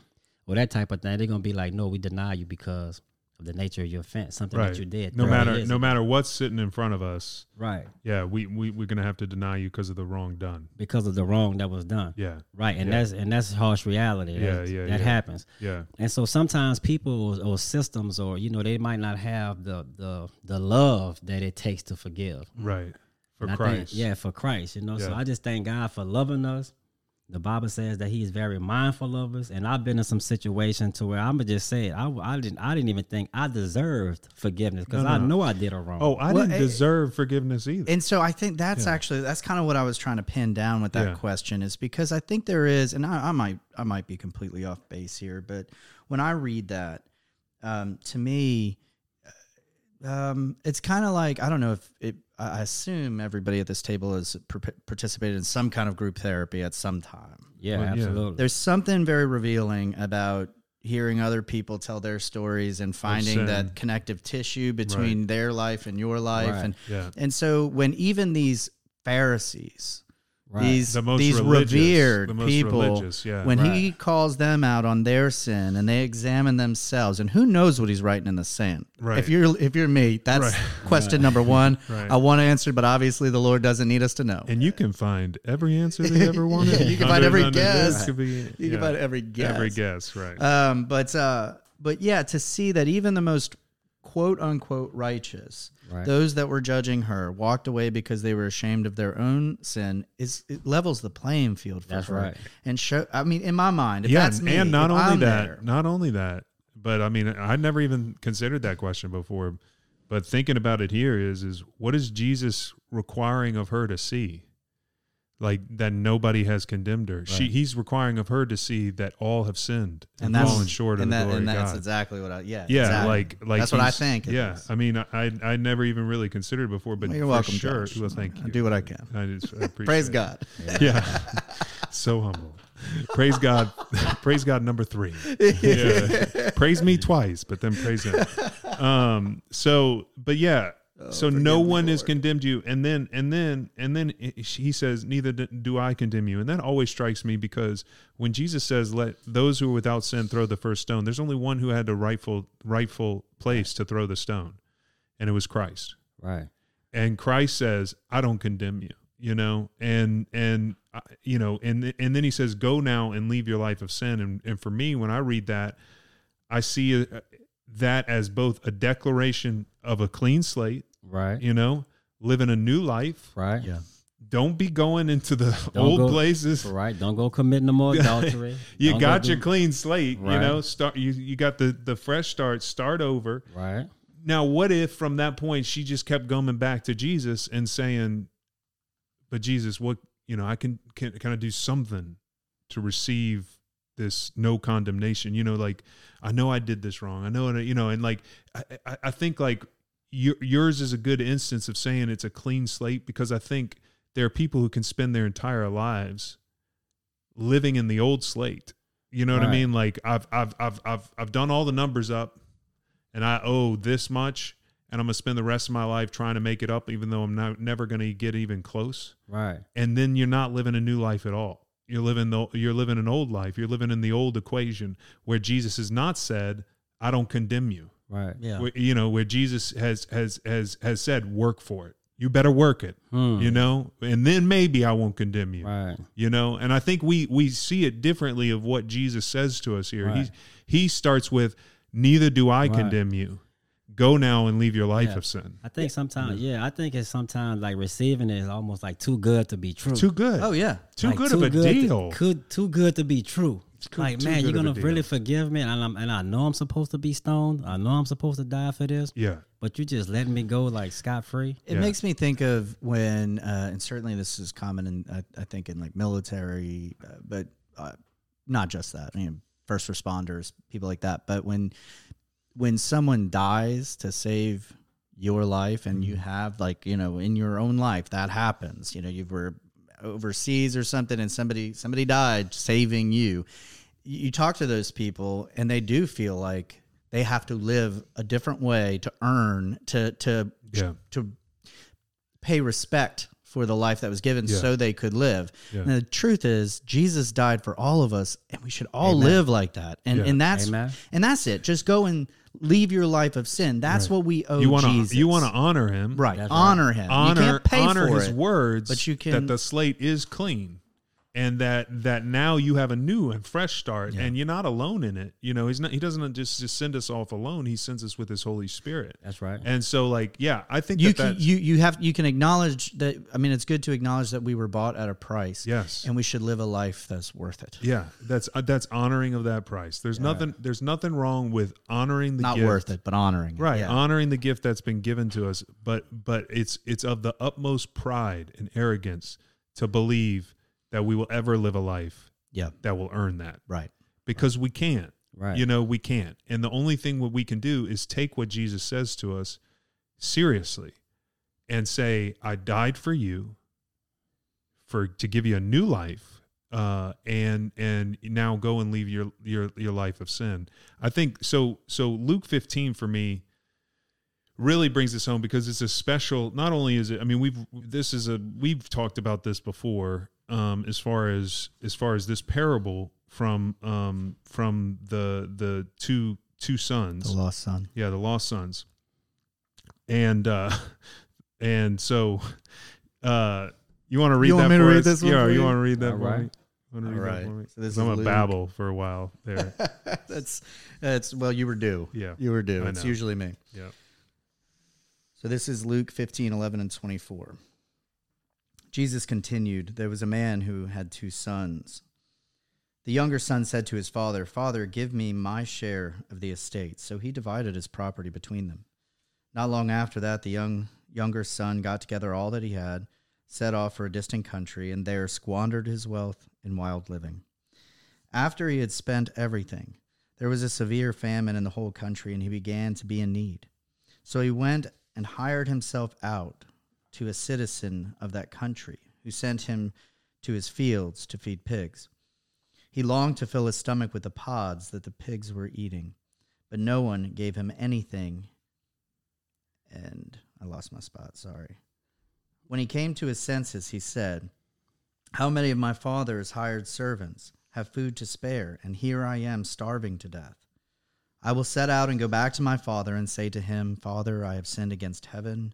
[SPEAKER 2] or that type of thing. They're going to be like, no, we deny you because the nature of your offense, something
[SPEAKER 1] Right.
[SPEAKER 2] that you did.
[SPEAKER 1] No matter no
[SPEAKER 2] ago.
[SPEAKER 1] matter what's sitting in front of us,
[SPEAKER 2] Right.
[SPEAKER 1] yeah, we we we're gonna have to deny you because of the wrong done.
[SPEAKER 2] Because of the wrong that was done.
[SPEAKER 1] Yeah,
[SPEAKER 2] Right. And
[SPEAKER 1] Yeah.
[SPEAKER 2] that's and that's harsh reality.
[SPEAKER 1] Yeah,
[SPEAKER 2] That-
[SPEAKER 1] yeah,
[SPEAKER 2] That
[SPEAKER 1] yeah.
[SPEAKER 2] happens.
[SPEAKER 1] yeah,
[SPEAKER 2] And so sometimes people or, or systems or you know they might not have the the the love that it takes to forgive.
[SPEAKER 1] right. For
[SPEAKER 2] And I think-
[SPEAKER 1] Christ,
[SPEAKER 2] yeah, for Christ. You know, so I just thank God for loving us. The Bible says that He's very mindful of us, and I've been in some situations to where I'm gonna just say it. I, I didn't I didn't even think I deserved forgiveness because
[SPEAKER 1] No,
[SPEAKER 2] I know I did a wrong.
[SPEAKER 1] Oh, I
[SPEAKER 3] Well,
[SPEAKER 1] didn't
[SPEAKER 3] eh,
[SPEAKER 1] deserve forgiveness either.
[SPEAKER 3] And so I think that's
[SPEAKER 1] Yeah.
[SPEAKER 3] actually that's kind of what I was trying to pin down with that
[SPEAKER 1] Yeah.
[SPEAKER 3] question is because I think there is, and I, I might I might be completely off base here, but when I read that, um, to me, uh, um, it's kind of like I don't know if it. I I assume everybody at this table has par- participated in some kind of group therapy at some time.
[SPEAKER 2] yeah,
[SPEAKER 1] Well, yeah.
[SPEAKER 2] absolutely.
[SPEAKER 3] There's something very revealing about hearing other people tell their stories and finding that connective tissue between their life and your life
[SPEAKER 2] Right.
[SPEAKER 3] and
[SPEAKER 1] yeah,
[SPEAKER 3] and so when even these Pharisees,
[SPEAKER 2] Right.
[SPEAKER 3] these
[SPEAKER 1] the most
[SPEAKER 3] these revered
[SPEAKER 1] the most
[SPEAKER 3] people,
[SPEAKER 1] yeah,
[SPEAKER 3] when he calls them out on their sin and they examine themselves, and who knows what he's writing in the sand?
[SPEAKER 1] Right.
[SPEAKER 3] If you're if you're me, that's
[SPEAKER 1] Right.
[SPEAKER 3] question number one.
[SPEAKER 1] Right.
[SPEAKER 3] I want to answer, but obviously the Lord doesn't need us to know.
[SPEAKER 1] and you can find every answer they ever wanted.
[SPEAKER 3] You can find every
[SPEAKER 1] under
[SPEAKER 3] guess.
[SPEAKER 1] could be-
[SPEAKER 3] you
[SPEAKER 1] yeah,
[SPEAKER 3] can find every guess.
[SPEAKER 1] every guess, right?
[SPEAKER 3] Um, but uh, but yeah, to see that even the most quote unquote righteous,
[SPEAKER 2] Right.
[SPEAKER 3] those that were judging her, walked away because they were ashamed of their own sin, is it levels the playing field for
[SPEAKER 2] That's
[SPEAKER 3] her.
[SPEAKER 2] right.
[SPEAKER 3] And show, I mean, in my mind, if
[SPEAKER 1] yeah,
[SPEAKER 3] that's
[SPEAKER 1] and,
[SPEAKER 3] me,
[SPEAKER 1] and not
[SPEAKER 3] if
[SPEAKER 1] only
[SPEAKER 3] I'm
[SPEAKER 1] that,
[SPEAKER 3] there-
[SPEAKER 1] not only that, but I mean, I'd never even considered that question before. But thinking about it here is, is what is Jesus requiring of her to see? Like that nobody has condemned her. She, he's requiring of her to see that all have sinned and,
[SPEAKER 3] and that's
[SPEAKER 1] fallen short of
[SPEAKER 3] and
[SPEAKER 1] the glory
[SPEAKER 3] and
[SPEAKER 1] of
[SPEAKER 3] that's
[SPEAKER 1] God.
[SPEAKER 3] exactly what I yeah
[SPEAKER 1] yeah,
[SPEAKER 3] exactly.
[SPEAKER 1] like like
[SPEAKER 3] that's what I think.
[SPEAKER 1] Yeah,
[SPEAKER 3] is.
[SPEAKER 1] I mean, I I never even really considered it before, but
[SPEAKER 3] Well, you're
[SPEAKER 1] for
[SPEAKER 3] welcome,
[SPEAKER 1] sure.
[SPEAKER 3] Josh.
[SPEAKER 1] Well, thank
[SPEAKER 3] I
[SPEAKER 1] you.
[SPEAKER 3] do what I can.
[SPEAKER 1] I just I appreciate
[SPEAKER 3] Praise
[SPEAKER 1] it.
[SPEAKER 3] God.
[SPEAKER 1] Yeah. so humble. Praise God. praise God number three. Yeah. praise me twice, but then praise him. Um, so but yeah. So no one has condemned you. And then and then and then he says, Neither do I condemn you. And that always strikes me because when Jesus says, Let those who are without sin throw the first stone, there's only one who had the rightful rightful place to throw the stone. And it was Christ
[SPEAKER 2] right.
[SPEAKER 1] and Christ says, "I don't condemn you," you know, and and uh, you know, and and then he says, "Go now and leave your life of sin." And and for me, when I read that, I see uh, that as both a declaration of a clean slate,
[SPEAKER 2] Right.
[SPEAKER 1] You know, living a new life.
[SPEAKER 2] Right.
[SPEAKER 3] Yeah.
[SPEAKER 1] Don't be going into the
[SPEAKER 2] Don't
[SPEAKER 1] old
[SPEAKER 2] go-
[SPEAKER 1] places.
[SPEAKER 2] Right. Don't go commit no more adultery.
[SPEAKER 1] You
[SPEAKER 2] Don't go
[SPEAKER 1] got
[SPEAKER 2] do-
[SPEAKER 1] your clean slate. You know, start. You you got the the fresh start. Start over.
[SPEAKER 2] Right.
[SPEAKER 1] Now, what if from that point she just kept going back to Jesus and saying, "But Jesus, what you know, I can can kind of do something to receive this no condemnation." You know, like I know I did this wrong. I know, and you know, and like I, I, I think like your, yours is a good instance of saying it's a clean slate because I think there are people who can spend their entire lives living in the old slate. You know what I mean? Like I've I've I've I've I've done all the numbers up and I owe this much and I'm going to spend the rest of my life trying to make it up even though I'm not never going to get even close.
[SPEAKER 2] Right.
[SPEAKER 1] And then you're not living a new life at all. You're living the you're living an old life. You're living in the old equation where Jesus has not said, "I don't condemn you."
[SPEAKER 2] Right.
[SPEAKER 3] Yeah.
[SPEAKER 1] Where, you know, where Jesus has has has has said, "Work for it. You better work it."
[SPEAKER 2] Hmm.
[SPEAKER 1] You know? And then maybe I won't condemn you
[SPEAKER 2] Right.
[SPEAKER 1] you know and i think we we see it differently of what jesus says to us here
[SPEAKER 2] Right.
[SPEAKER 1] he he starts with neither do i
[SPEAKER 2] Right.
[SPEAKER 1] condemn you go now and leave your life
[SPEAKER 2] Yeah.
[SPEAKER 1] of sin
[SPEAKER 2] I think sometimes, yeah, I think it's sometimes like receiving it is almost like too good to be true.
[SPEAKER 1] too good
[SPEAKER 3] Oh yeah.
[SPEAKER 1] too
[SPEAKER 2] Like,
[SPEAKER 1] good of a
[SPEAKER 2] to-
[SPEAKER 1] deal
[SPEAKER 2] could, too good to be true.
[SPEAKER 1] Good-
[SPEAKER 2] like, man, you're
[SPEAKER 1] good of a
[SPEAKER 2] gonna
[SPEAKER 1] deal.
[SPEAKER 2] really forgive me, and I'm and I know I'm supposed to be stoned. I know I'm supposed to die for this,
[SPEAKER 1] yeah
[SPEAKER 2] but you just letting me go like scot free.
[SPEAKER 3] It
[SPEAKER 1] Yeah.
[SPEAKER 3] makes me think of when, uh, and certainly this is common in, I, I think, in like military, uh, but uh, not just that. I mean, first responders, people like that. But when, when someone dies to save your life, and you have like you know in your own life that happens. You know, you were overseas or something, and somebody somebody died saving you. You you talk to those people, and they do feel like they have to live a different way to earn to to
[SPEAKER 1] yeah
[SPEAKER 3] to pay respect for the life that was given
[SPEAKER 1] Yeah.
[SPEAKER 3] so they could live.
[SPEAKER 1] Yeah.
[SPEAKER 3] And the truth is Jesus died for all of us and we should all
[SPEAKER 2] Amen.
[SPEAKER 3] live like that. And
[SPEAKER 1] Yeah.
[SPEAKER 3] and that's
[SPEAKER 2] Amen.
[SPEAKER 3] and that's it. Just go and leave your life of sin. That's
[SPEAKER 1] Right.
[SPEAKER 3] what we owe
[SPEAKER 1] you want
[SPEAKER 3] Jesus.
[SPEAKER 1] to you want to honor him
[SPEAKER 3] right.
[SPEAKER 2] That's right.
[SPEAKER 3] honor him.
[SPEAKER 1] honor
[SPEAKER 3] you can't pay
[SPEAKER 1] honor
[SPEAKER 3] for
[SPEAKER 1] his
[SPEAKER 3] it.
[SPEAKER 1] words
[SPEAKER 3] but you can that
[SPEAKER 1] the slate is clean and that that now you have a new and fresh start and you're not alone in it you know he's not he doesn't just, just send us off alone he sends us with his holy spirit
[SPEAKER 2] That's right.
[SPEAKER 1] and so like yeah i think
[SPEAKER 3] You
[SPEAKER 1] that
[SPEAKER 3] can, you you have you can acknowledge that I mean it's good to acknowledge that we were bought at a price.
[SPEAKER 1] yes
[SPEAKER 3] And we should live a life that's worth it.
[SPEAKER 1] Yeah, that's uh, that's honoring of that price. There's nothing there's nothing wrong with honoring the
[SPEAKER 3] Not
[SPEAKER 1] gift.
[SPEAKER 3] worth it, but honoring it.
[SPEAKER 1] Right,
[SPEAKER 3] Yeah.
[SPEAKER 1] honoring the gift that's been given to us, but but it's it's of the utmost pride and arrogance to believe that we will ever live a life
[SPEAKER 3] yeah.
[SPEAKER 1] that will earn that
[SPEAKER 3] Right.
[SPEAKER 1] because we can't.
[SPEAKER 2] Right.
[SPEAKER 1] You know, we can't. And the only thing what we can do is take what Jesus says to us seriously and say, I died for you for to give you a new life. Uh, and and now go and leave your your your life of sin. I think so. So Luke 15 for me really brings this home because it's a special. Not only is it, I mean, we've this is a we've talked about this before. Um, as far as as far as this parable from um from the the two two sons,
[SPEAKER 3] The lost son.
[SPEAKER 1] yeah, the lost sons. And uh and so uh you want to read
[SPEAKER 3] You want
[SPEAKER 1] that
[SPEAKER 3] me to
[SPEAKER 1] for
[SPEAKER 3] read
[SPEAKER 1] us?
[SPEAKER 3] this one
[SPEAKER 1] yeah, you
[SPEAKER 3] you?
[SPEAKER 1] want to read that
[SPEAKER 2] All right.
[SPEAKER 1] Want to read
[SPEAKER 3] right.
[SPEAKER 1] that for me?
[SPEAKER 3] So this
[SPEAKER 1] I'm
[SPEAKER 3] is
[SPEAKER 1] gonna
[SPEAKER 3] Luke.
[SPEAKER 1] babble for a while there.
[SPEAKER 3] that's that's well you were due.
[SPEAKER 1] Yeah.
[SPEAKER 3] You were due.
[SPEAKER 1] I
[SPEAKER 3] It's
[SPEAKER 1] know.
[SPEAKER 3] usually me.
[SPEAKER 1] Yeah.
[SPEAKER 3] So this is Luke 15, 11, and 24. Jesus continued, There was a man who had two sons. The younger son said to his father, Father, give me my share of the estate. So he divided his property between them. Not long after that, the young younger son got together all that he had, set off for a distant country, and there squandered his wealth in wild living. After he had spent everything, there was a severe famine in the whole country, and he began to be in need. So he went and hired himself out to a citizen of that country, who sent him to his fields to feed pigs. He longed to fill his stomach with the pods that the pigs were eating, but no one gave him anything. And I lost my spot, sorry. When he came to his senses, he said, How many of my father's hired servants have food to spare, and here I am starving to death? I will set out and go back to my father and say to him, Father, I have sinned against heaven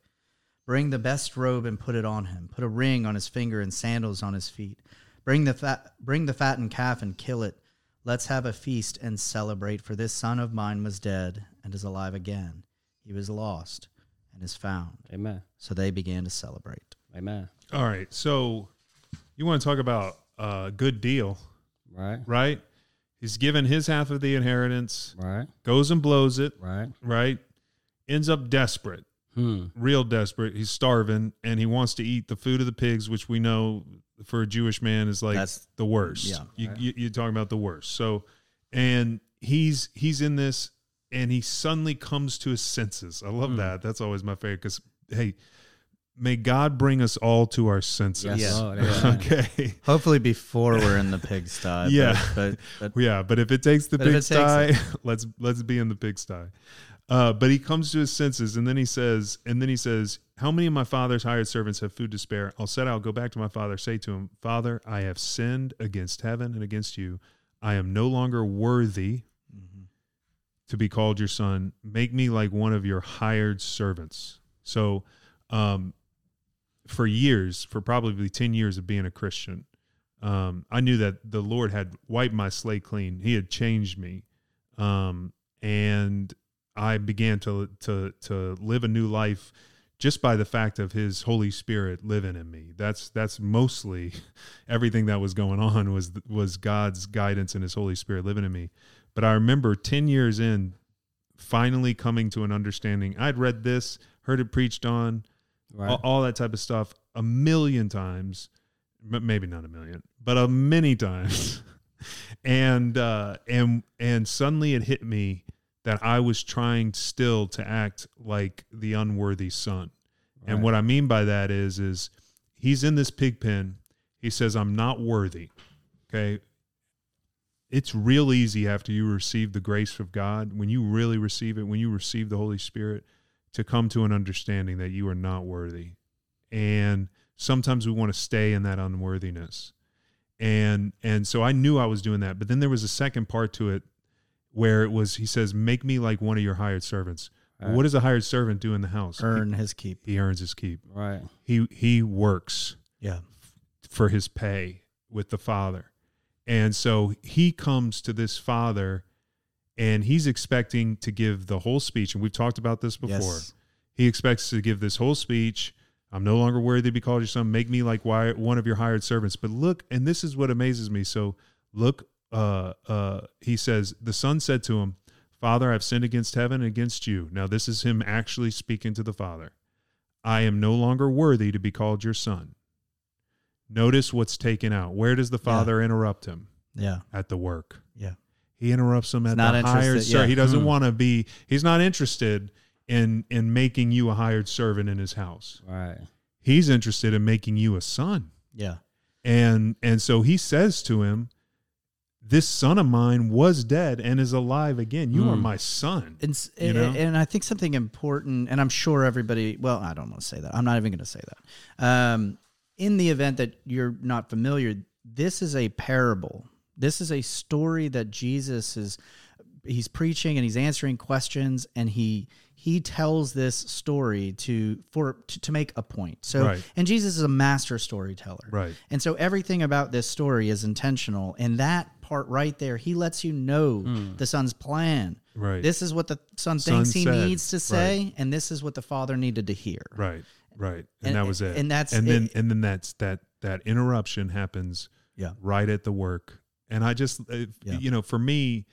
[SPEAKER 3] bring the best robe and put it on him. Put a ring on his finger and sandals on his feet. Bring the fat, bring the fattened calf and kill it. Let's have a feast and celebrate. For this son of mine was dead and is alive again. He was lost and is found.
[SPEAKER 2] Amen.
[SPEAKER 3] So they began to celebrate.
[SPEAKER 2] Amen.
[SPEAKER 1] All right. So you want to talk about a good deal,
[SPEAKER 2] Right.
[SPEAKER 1] right? He's given his half of the inheritance,
[SPEAKER 2] Right.
[SPEAKER 1] goes and blows it,
[SPEAKER 2] Right.
[SPEAKER 1] right? Ends up desperate,
[SPEAKER 2] Hmm.
[SPEAKER 1] real desperate. He's starving and he wants to eat the food of the pigs, which we know for a Jewish man is like
[SPEAKER 3] That's-
[SPEAKER 1] the worst.
[SPEAKER 3] yeah.
[SPEAKER 1] You,
[SPEAKER 2] Right.
[SPEAKER 1] you, you're talking about the worst. So, and he's he's in this and he suddenly comes to his senses. I love
[SPEAKER 2] Hmm.
[SPEAKER 1] that. That's always my favorite because, hey, may God bring us all to our senses.
[SPEAKER 2] Yes,
[SPEAKER 3] Yeah.
[SPEAKER 1] Okay.
[SPEAKER 3] Hopefully before we're in the pigsty.
[SPEAKER 1] Yeah.
[SPEAKER 3] But, but, but
[SPEAKER 1] Yeah, but if it takes the
[SPEAKER 3] But if it
[SPEAKER 1] pigsty, let's let's be in the pigsty. Uh, but he comes to his senses, and then he says, and then he says, "How many of my father's hired servants have food to spare? I'll set out, go back to my father, say to him, Father, I have sinned against heaven and against you. I am no longer worthy
[SPEAKER 3] Mhm.
[SPEAKER 1] to be called your son. Make me like one of your hired servants." So, um, for years, for probably ten years of being a Christian, um, I knew that the Lord had wiped my slate clean. He had changed me, um, and I began to to to live a new life just by the fact of His Holy Spirit living in me. That's that's mostly everything that was going on was was God's guidance and His Holy Spirit living in me. But I remember ten years in, finally coming to an understanding. I'd read this, heard it preached on,
[SPEAKER 2] Right.
[SPEAKER 1] all, all that type of stuff a million times maybe not a million but a many times and uh and and suddenly it hit me that i was trying still to act like the unworthy son and what i mean by that is is he's in this pig pen he says i'm not worthy okay it's real easy after you receive the grace of god when you really receive it when you receive the holy spirit to come to an understanding that you are not worthy. And sometimes we want to stay in that unworthiness. And and so I knew I was doing that. But then there was a second part to it where it was he says, Make me like one of your hired servants.
[SPEAKER 2] Right.
[SPEAKER 1] What does a hired servant do in the house?
[SPEAKER 3] earn his keep.
[SPEAKER 1] He, he earns his keep.
[SPEAKER 2] Right.
[SPEAKER 1] He he works
[SPEAKER 3] Yeah.
[SPEAKER 1] for his pay with the father. And so he comes to this father and he's expecting to give the whole speech. And we've talked about this before.
[SPEAKER 3] Yes.
[SPEAKER 1] He expects to give this whole speech. I'm no longer worthy to be called your son. Make me like why- one of your hired servants. But look, and this is what amazes me. So look, uh, uh, he says, the son said to him, Father, I've sinned against heaven and against you. Now, this is him actually speaking to the father. I am no longer worthy to be called your son. Notice what's taken out. Where does the father interrupt him?
[SPEAKER 3] Yeah.
[SPEAKER 1] At the work.
[SPEAKER 3] Yeah.
[SPEAKER 1] He interrupts him at
[SPEAKER 3] not
[SPEAKER 1] the hired
[SPEAKER 3] interested,
[SPEAKER 1] ser-
[SPEAKER 3] yeah.
[SPEAKER 1] He doesn't
[SPEAKER 2] Hmm.
[SPEAKER 1] want to be. He's not interested in in making you a hired servant in his house.
[SPEAKER 2] Right.
[SPEAKER 1] He's interested in making you a son.
[SPEAKER 3] Yeah.
[SPEAKER 1] And and so he says to him, "This son of mine was dead and is alive again. You are
[SPEAKER 2] Hmm.
[SPEAKER 1] my son."
[SPEAKER 3] And,
[SPEAKER 1] You
[SPEAKER 3] and,
[SPEAKER 1] know?
[SPEAKER 3] and I think something important, and I'm sure everybody, well, I don't want to say that. I'm not even going to say that. Um, in the event that you're not familiar, this is a parable. This is a story that Jesus is, he's preaching and he's answering questions and he, he tells this story to, for, to, to make a point. So,
[SPEAKER 1] Right.
[SPEAKER 3] and Jesus is a master storyteller.
[SPEAKER 1] Right.
[SPEAKER 3] And so everything about this story is intentional. And that part right there, he lets you know the son's plan.
[SPEAKER 1] Right.
[SPEAKER 3] This is what the son
[SPEAKER 1] Son
[SPEAKER 3] thinks he
[SPEAKER 1] said,
[SPEAKER 3] needs to say, and this is what the father needed to hear.
[SPEAKER 1] Right. Right. And,
[SPEAKER 3] And-
[SPEAKER 1] that was it.
[SPEAKER 3] and that's
[SPEAKER 1] and then
[SPEAKER 3] it-
[SPEAKER 1] and then that's that that interruption happens
[SPEAKER 3] Yeah.
[SPEAKER 1] right at the work. And I just uh,
[SPEAKER 3] Yeah.
[SPEAKER 1] you know, for me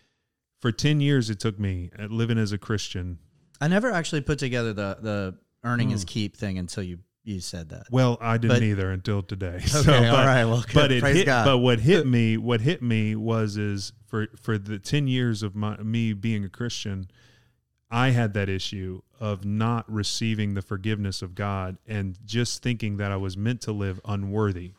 [SPEAKER 1] for 10 years it took me uh, living as a Christian.
[SPEAKER 3] I never actually put together the the earning
[SPEAKER 1] Hmm.
[SPEAKER 3] his keep thing until you you said that.
[SPEAKER 1] Well, I didn't
[SPEAKER 3] But-
[SPEAKER 1] either until today.
[SPEAKER 3] Okay,
[SPEAKER 1] So, but,
[SPEAKER 3] right, well, good.
[SPEAKER 1] but it
[SPEAKER 3] Praise
[SPEAKER 1] hit,
[SPEAKER 3] God.
[SPEAKER 1] but what hit me, what hit me was is for for the 10 years of my me being a Christian, I had that issue of not receiving the forgiveness of God and just thinking that I was meant to live unworthy.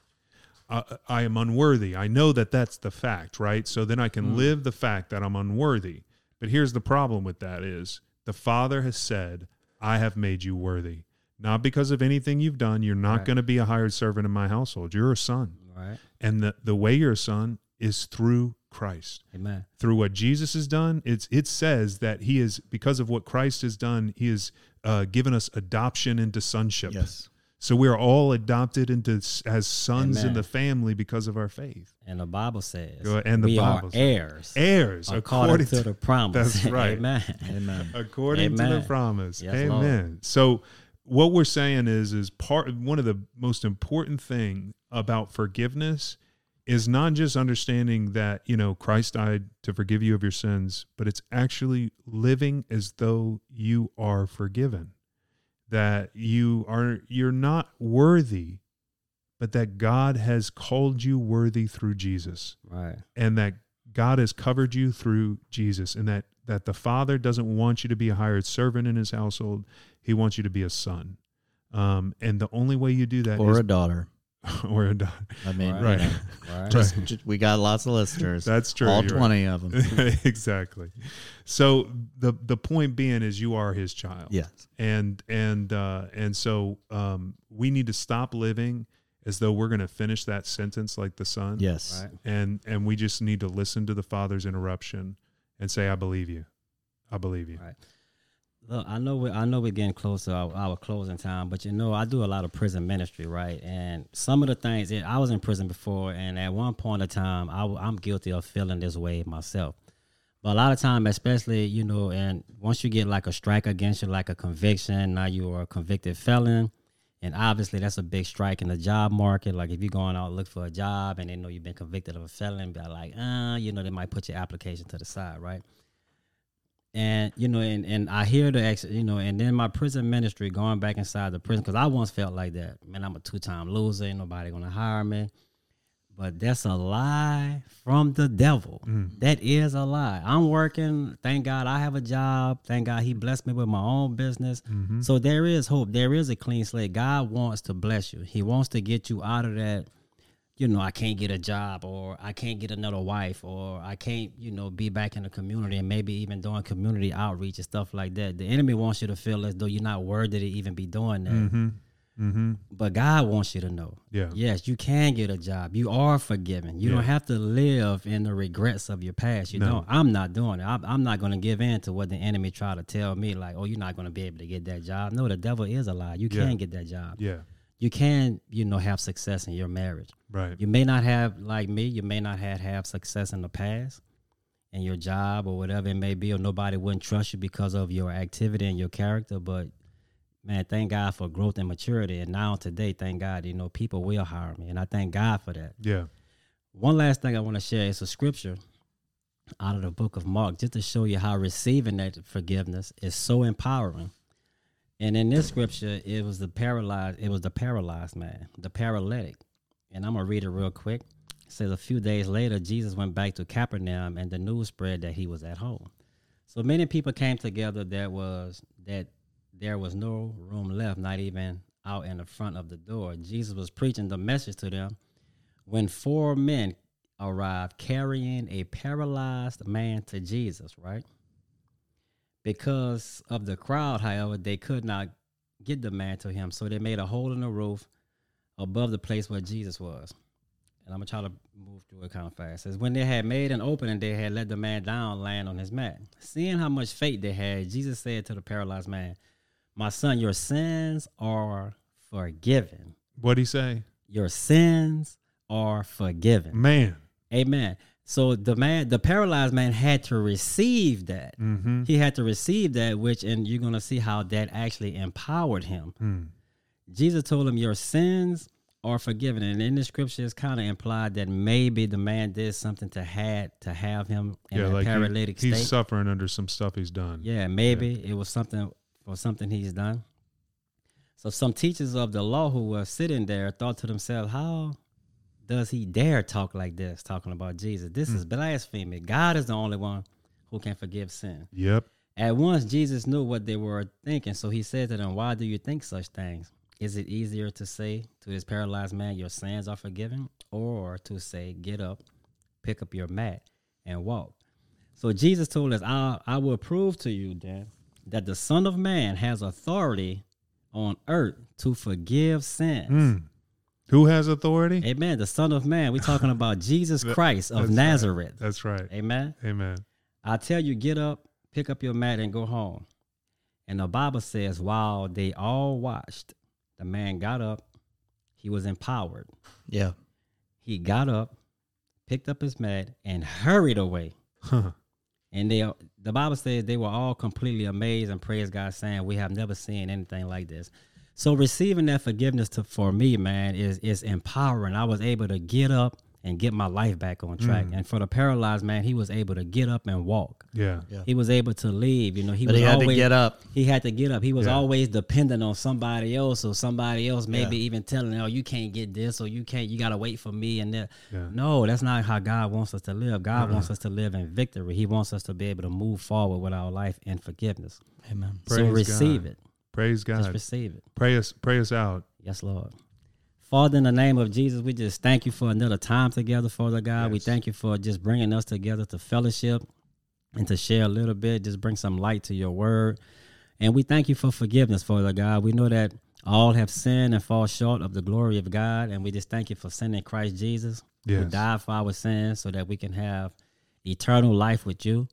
[SPEAKER 1] I, I am unworthy. I know that that's the fact, right? So then I can mm. live the fact that I'm unworthy. But here's the problem with that is the Father has said, I have made you worthy. Not because of anything you've done. You're not
[SPEAKER 2] Right.
[SPEAKER 1] going to be a hired servant in my household. You're a son.
[SPEAKER 2] Right.
[SPEAKER 1] And the, the way you're a son is through Christ.
[SPEAKER 2] Amen.
[SPEAKER 1] Through what Jesus has done, it's it says that he is because of what Christ has done, he has uh, given us adoption into sonship.
[SPEAKER 3] Yes.
[SPEAKER 1] So we are all adopted into as sons in the family because of our faith.
[SPEAKER 2] And the Bible says
[SPEAKER 1] and the
[SPEAKER 2] we
[SPEAKER 1] Bible
[SPEAKER 2] are
[SPEAKER 1] says-
[SPEAKER 2] heirs
[SPEAKER 1] Heirs
[SPEAKER 2] according to the promise.
[SPEAKER 1] That's right.
[SPEAKER 2] Amen.
[SPEAKER 3] Amen.
[SPEAKER 1] according to the promise.
[SPEAKER 2] Yes,
[SPEAKER 1] Amen. So what we're saying is is part one of the most important thing about forgiveness is not just understanding that, you know, Christ died to forgive you of your sins, but it's actually living as though you are forgiven. That you are you're not worthy, but that God has called you worthy through Jesus
[SPEAKER 2] Right.
[SPEAKER 1] and that God has covered you through Jesus and that that the father doesn't want you to be a hired servant in his household he wants you to be a son um, and the only way you do that
[SPEAKER 3] Or
[SPEAKER 1] is
[SPEAKER 3] a daughter.
[SPEAKER 1] or a daughter.
[SPEAKER 3] I mean,
[SPEAKER 2] Right.
[SPEAKER 1] right
[SPEAKER 2] Right.
[SPEAKER 3] just, just- we got lots of listeners.
[SPEAKER 1] that's true
[SPEAKER 3] All
[SPEAKER 1] you're right.
[SPEAKER 3] 20 of them.
[SPEAKER 1] exactly so the the point being is you are his child
[SPEAKER 3] yes.
[SPEAKER 1] and and uh and so um we need to stop living as though we're going to finish that sentence like the son
[SPEAKER 3] Yes.
[SPEAKER 2] Right.
[SPEAKER 1] and and we just need to listen to the father's interruption and say i believe you i believe you
[SPEAKER 2] Right. Look, I know we I know we're getting close to our, our closing time, but you know I do a lot of prison ministry, right? And some of the things I was in prison before, and at one point of time, I, am guilty of feeling this way myself. But a lot of time, especially you know, and once you get like a strike against you, like a conviction, now you are a convicted felon, and obviously that's a big strike in the job market. Like if you're going out look for a job and they know you've been convicted of a felon, be like, uh, you know, they might put your application to the side, right? and you know, and, and I hear the ex, you know, and then my prison ministry going back inside the prison because I once felt like that. Man, I'm a two time loser. Ain't nobody gonna hire me. But that's a lie from the devil. That is a lie. I'm working. Thank God I have a job. Thank God He blessed me with my own business. So there is hope. There is a clean slate. God wants to bless you. He wants to get you out of that you know, I can't get a job or I can't get another wife or I can't, you know, be back in the community and maybe even doing community outreach and stuff like that. The enemy wants you to feel as though you're not worthy to even be doing that.
[SPEAKER 1] mm-hmm mm-hmm
[SPEAKER 2] But God wants you to know.
[SPEAKER 1] yeah
[SPEAKER 2] Yes, you can get a job. You are forgiven. You
[SPEAKER 1] Yeah.
[SPEAKER 2] don't have to live in the regrets of your past. You
[SPEAKER 1] No.
[SPEAKER 2] don't. I'm not doing it. I'm, I'm not going to give in to what the enemy try to tell me, like, oh, you're not going to be able to get that job. No, the devil is a lie. You
[SPEAKER 1] Yeah.
[SPEAKER 2] can get that job.
[SPEAKER 1] yeah
[SPEAKER 2] You can, you know, have success in your marriage.
[SPEAKER 1] right
[SPEAKER 2] You may not have, like me, you may not have have success in the past in your job or whatever it may be, or nobody wouldn't trust you because of your activity and your character. But man, thank God for growth and maturity. And now today, thank God, you know, people will hire me. And I thank God for that.
[SPEAKER 1] yeah
[SPEAKER 2] One last thing I want to share is a scripture out of the book of Mark, just to show you how receiving that forgiveness is so empowering. And in this scripture, it was the paralyzed, it was the paralyzed man, the paralytic. And I'm gonna read it real quick. It says a few days later, Jesus went back to Capernaum and the news spread that he was at home. So many people came together that was that there was no room left, not even out in the front of the door. Jesus was preaching the message to them when four men arrived carrying a paralyzed man to Jesus, right? Because of the crowd, however, they could not get the man to him. So they made a hole in the roof above the place where Jesus was. And I'm gonna try to move through it kind of fast. It says when they had made an opening, they had let the man down, land on his mat. Seeing how much faith they had, Jesus said to the paralyzed man, "My son, your sins are forgiven.
[SPEAKER 1] what'd he say
[SPEAKER 2] Your sins are forgiven."
[SPEAKER 1] man
[SPEAKER 2] Amen. So the man, the paralyzed man, had to receive that.
[SPEAKER 1] mm-hmm
[SPEAKER 2] He had to receive that, which, and you're gonna see how that actually empowered him.
[SPEAKER 1] mm.
[SPEAKER 2] Jesus told him, Your sins are forgiven. And in the scripture, it's kind of implied that maybe the man did something to had to have him in
[SPEAKER 1] yeah
[SPEAKER 2] a
[SPEAKER 1] like he-
[SPEAKER 2] paralytic
[SPEAKER 1] he's
[SPEAKER 2] state.
[SPEAKER 1] He's suffering under some stuff he's done
[SPEAKER 2] yeah, maybe it was something for something he's done. So some teachers of the law who were sitting there thought to themselves, How does he dare talk like this, talking about Jesus? This
[SPEAKER 1] Hmm.
[SPEAKER 2] is blasphemy. God is the only one who can forgive sin.
[SPEAKER 1] yep
[SPEAKER 2] At once, Jesus knew what they were thinking, so he said to them, Why do you think such things? Is it easier to say to this paralyzed man, Your sins are forgiven, or to say, Get up, pick up your mat, and walk? So Jesus told us, I, I will prove to you then that the Son of Man has authority on earth to forgive sins.
[SPEAKER 1] Mm. Who has authority?
[SPEAKER 2] Amen. The Son of Man. We're talking about Jesus
[SPEAKER 1] That-
[SPEAKER 2] Christ of
[SPEAKER 1] that's right.
[SPEAKER 2] Nazareth.
[SPEAKER 1] That's right.
[SPEAKER 2] Amen.
[SPEAKER 1] Amen.
[SPEAKER 2] I tell you, get up, pick up your mat, and go home. And the Bible says, while they all watched, the man got up. He was empowered.
[SPEAKER 3] Yeah.
[SPEAKER 2] He got up, picked up his mat, and hurried away.
[SPEAKER 1] Huh.
[SPEAKER 2] And they, the Bible says they were all completely amazed and praised God, saying, "We have never seen anything like this." So receiving that forgiveness to, for me, man, is is empowering. I was able to get up and get my life back on track.
[SPEAKER 3] Mm.
[SPEAKER 2] And for the paralyzed man, he was able to get up and walk.
[SPEAKER 1] Yeah.
[SPEAKER 3] Yeah.
[SPEAKER 2] He was able to leave. You know, he
[SPEAKER 3] But
[SPEAKER 2] was
[SPEAKER 3] he had
[SPEAKER 2] always,
[SPEAKER 3] to get up.
[SPEAKER 2] He had to get up. He was
[SPEAKER 1] Yeah.
[SPEAKER 2] always dependent on somebody else, or somebody else maybe
[SPEAKER 3] Yeah.
[SPEAKER 2] even telling, him, "Oh, you can't get this, or you can't. You got to wait for me." And that.
[SPEAKER 1] Yeah.
[SPEAKER 2] No, that's not how God wants us to live. God
[SPEAKER 3] Uh-huh.
[SPEAKER 2] wants us to live in victory. He wants us to be able to move forward with our life in forgiveness.
[SPEAKER 3] Amen.
[SPEAKER 2] so
[SPEAKER 1] Praise
[SPEAKER 2] receive
[SPEAKER 1] God.
[SPEAKER 2] it.
[SPEAKER 1] Praise
[SPEAKER 2] Just
[SPEAKER 1] God.
[SPEAKER 2] receive it.
[SPEAKER 1] Pray us. Pray us out.
[SPEAKER 2] Yes, Lord. Father, in the name of Jesus, we just thank you for another time together, Father God. We thank you for just bringing us together to fellowship and to share a little bit, just bring some light to your word. And we thank you for forgiveness, Father God. We know that all have sinned and fall short of the glory of God. And we just thank you for sending Christ Jesus, who
[SPEAKER 1] Yes.
[SPEAKER 2] died for our sins so that we can have eternal life with you.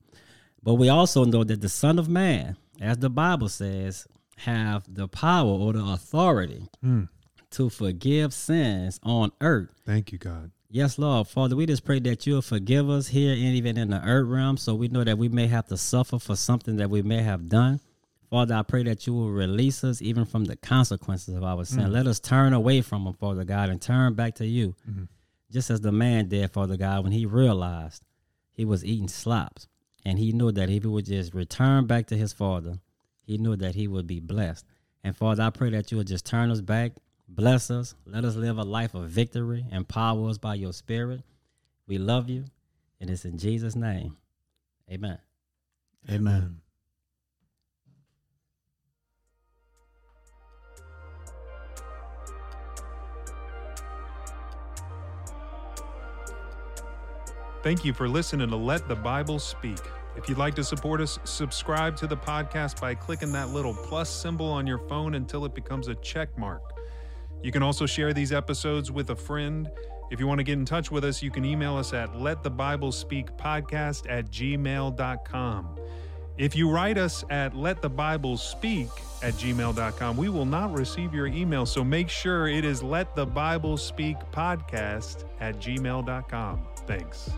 [SPEAKER 2] But we also know that the Son of Man, as the Bible says, have the power or the authority
[SPEAKER 1] Mm.
[SPEAKER 2] To forgive sins on earth.
[SPEAKER 1] Thank you, God.
[SPEAKER 2] Yes, Lord. Father, we just pray that you'll forgive us here and even in the earth realm so we know that we may have to suffer for something that we may have done. Father, I pray that you will release us even from the consequences of our sin. Mm. Let us turn away from them, Father God, and turn back to you. Mm-hmm. Just as the man did, Father God, when he realized he was eating slops and he knew that if he would just return back to his father, he knew that he would be blessed. And Father, I pray that you would just turn us back, bless us, let us live a life of victory, empower us by your spirit. We love you, and it's in Jesus' name. Amen.
[SPEAKER 3] Amen.
[SPEAKER 1] Thank you for listening to Let the Bible Speak. If you'd like to support us, subscribe to the podcast by clicking that little plus symbol on your phone until it becomes a check mark. You can also share these episodes with a friend. If you want to get in touch with us, you can email us at letthebiblespeakpodcast at gmail.com. If you write us at letthebiblespeak at gmail.com, we will not receive your email. So make sure it is letthebiblespeakpodcast at gmail.com. Thanks.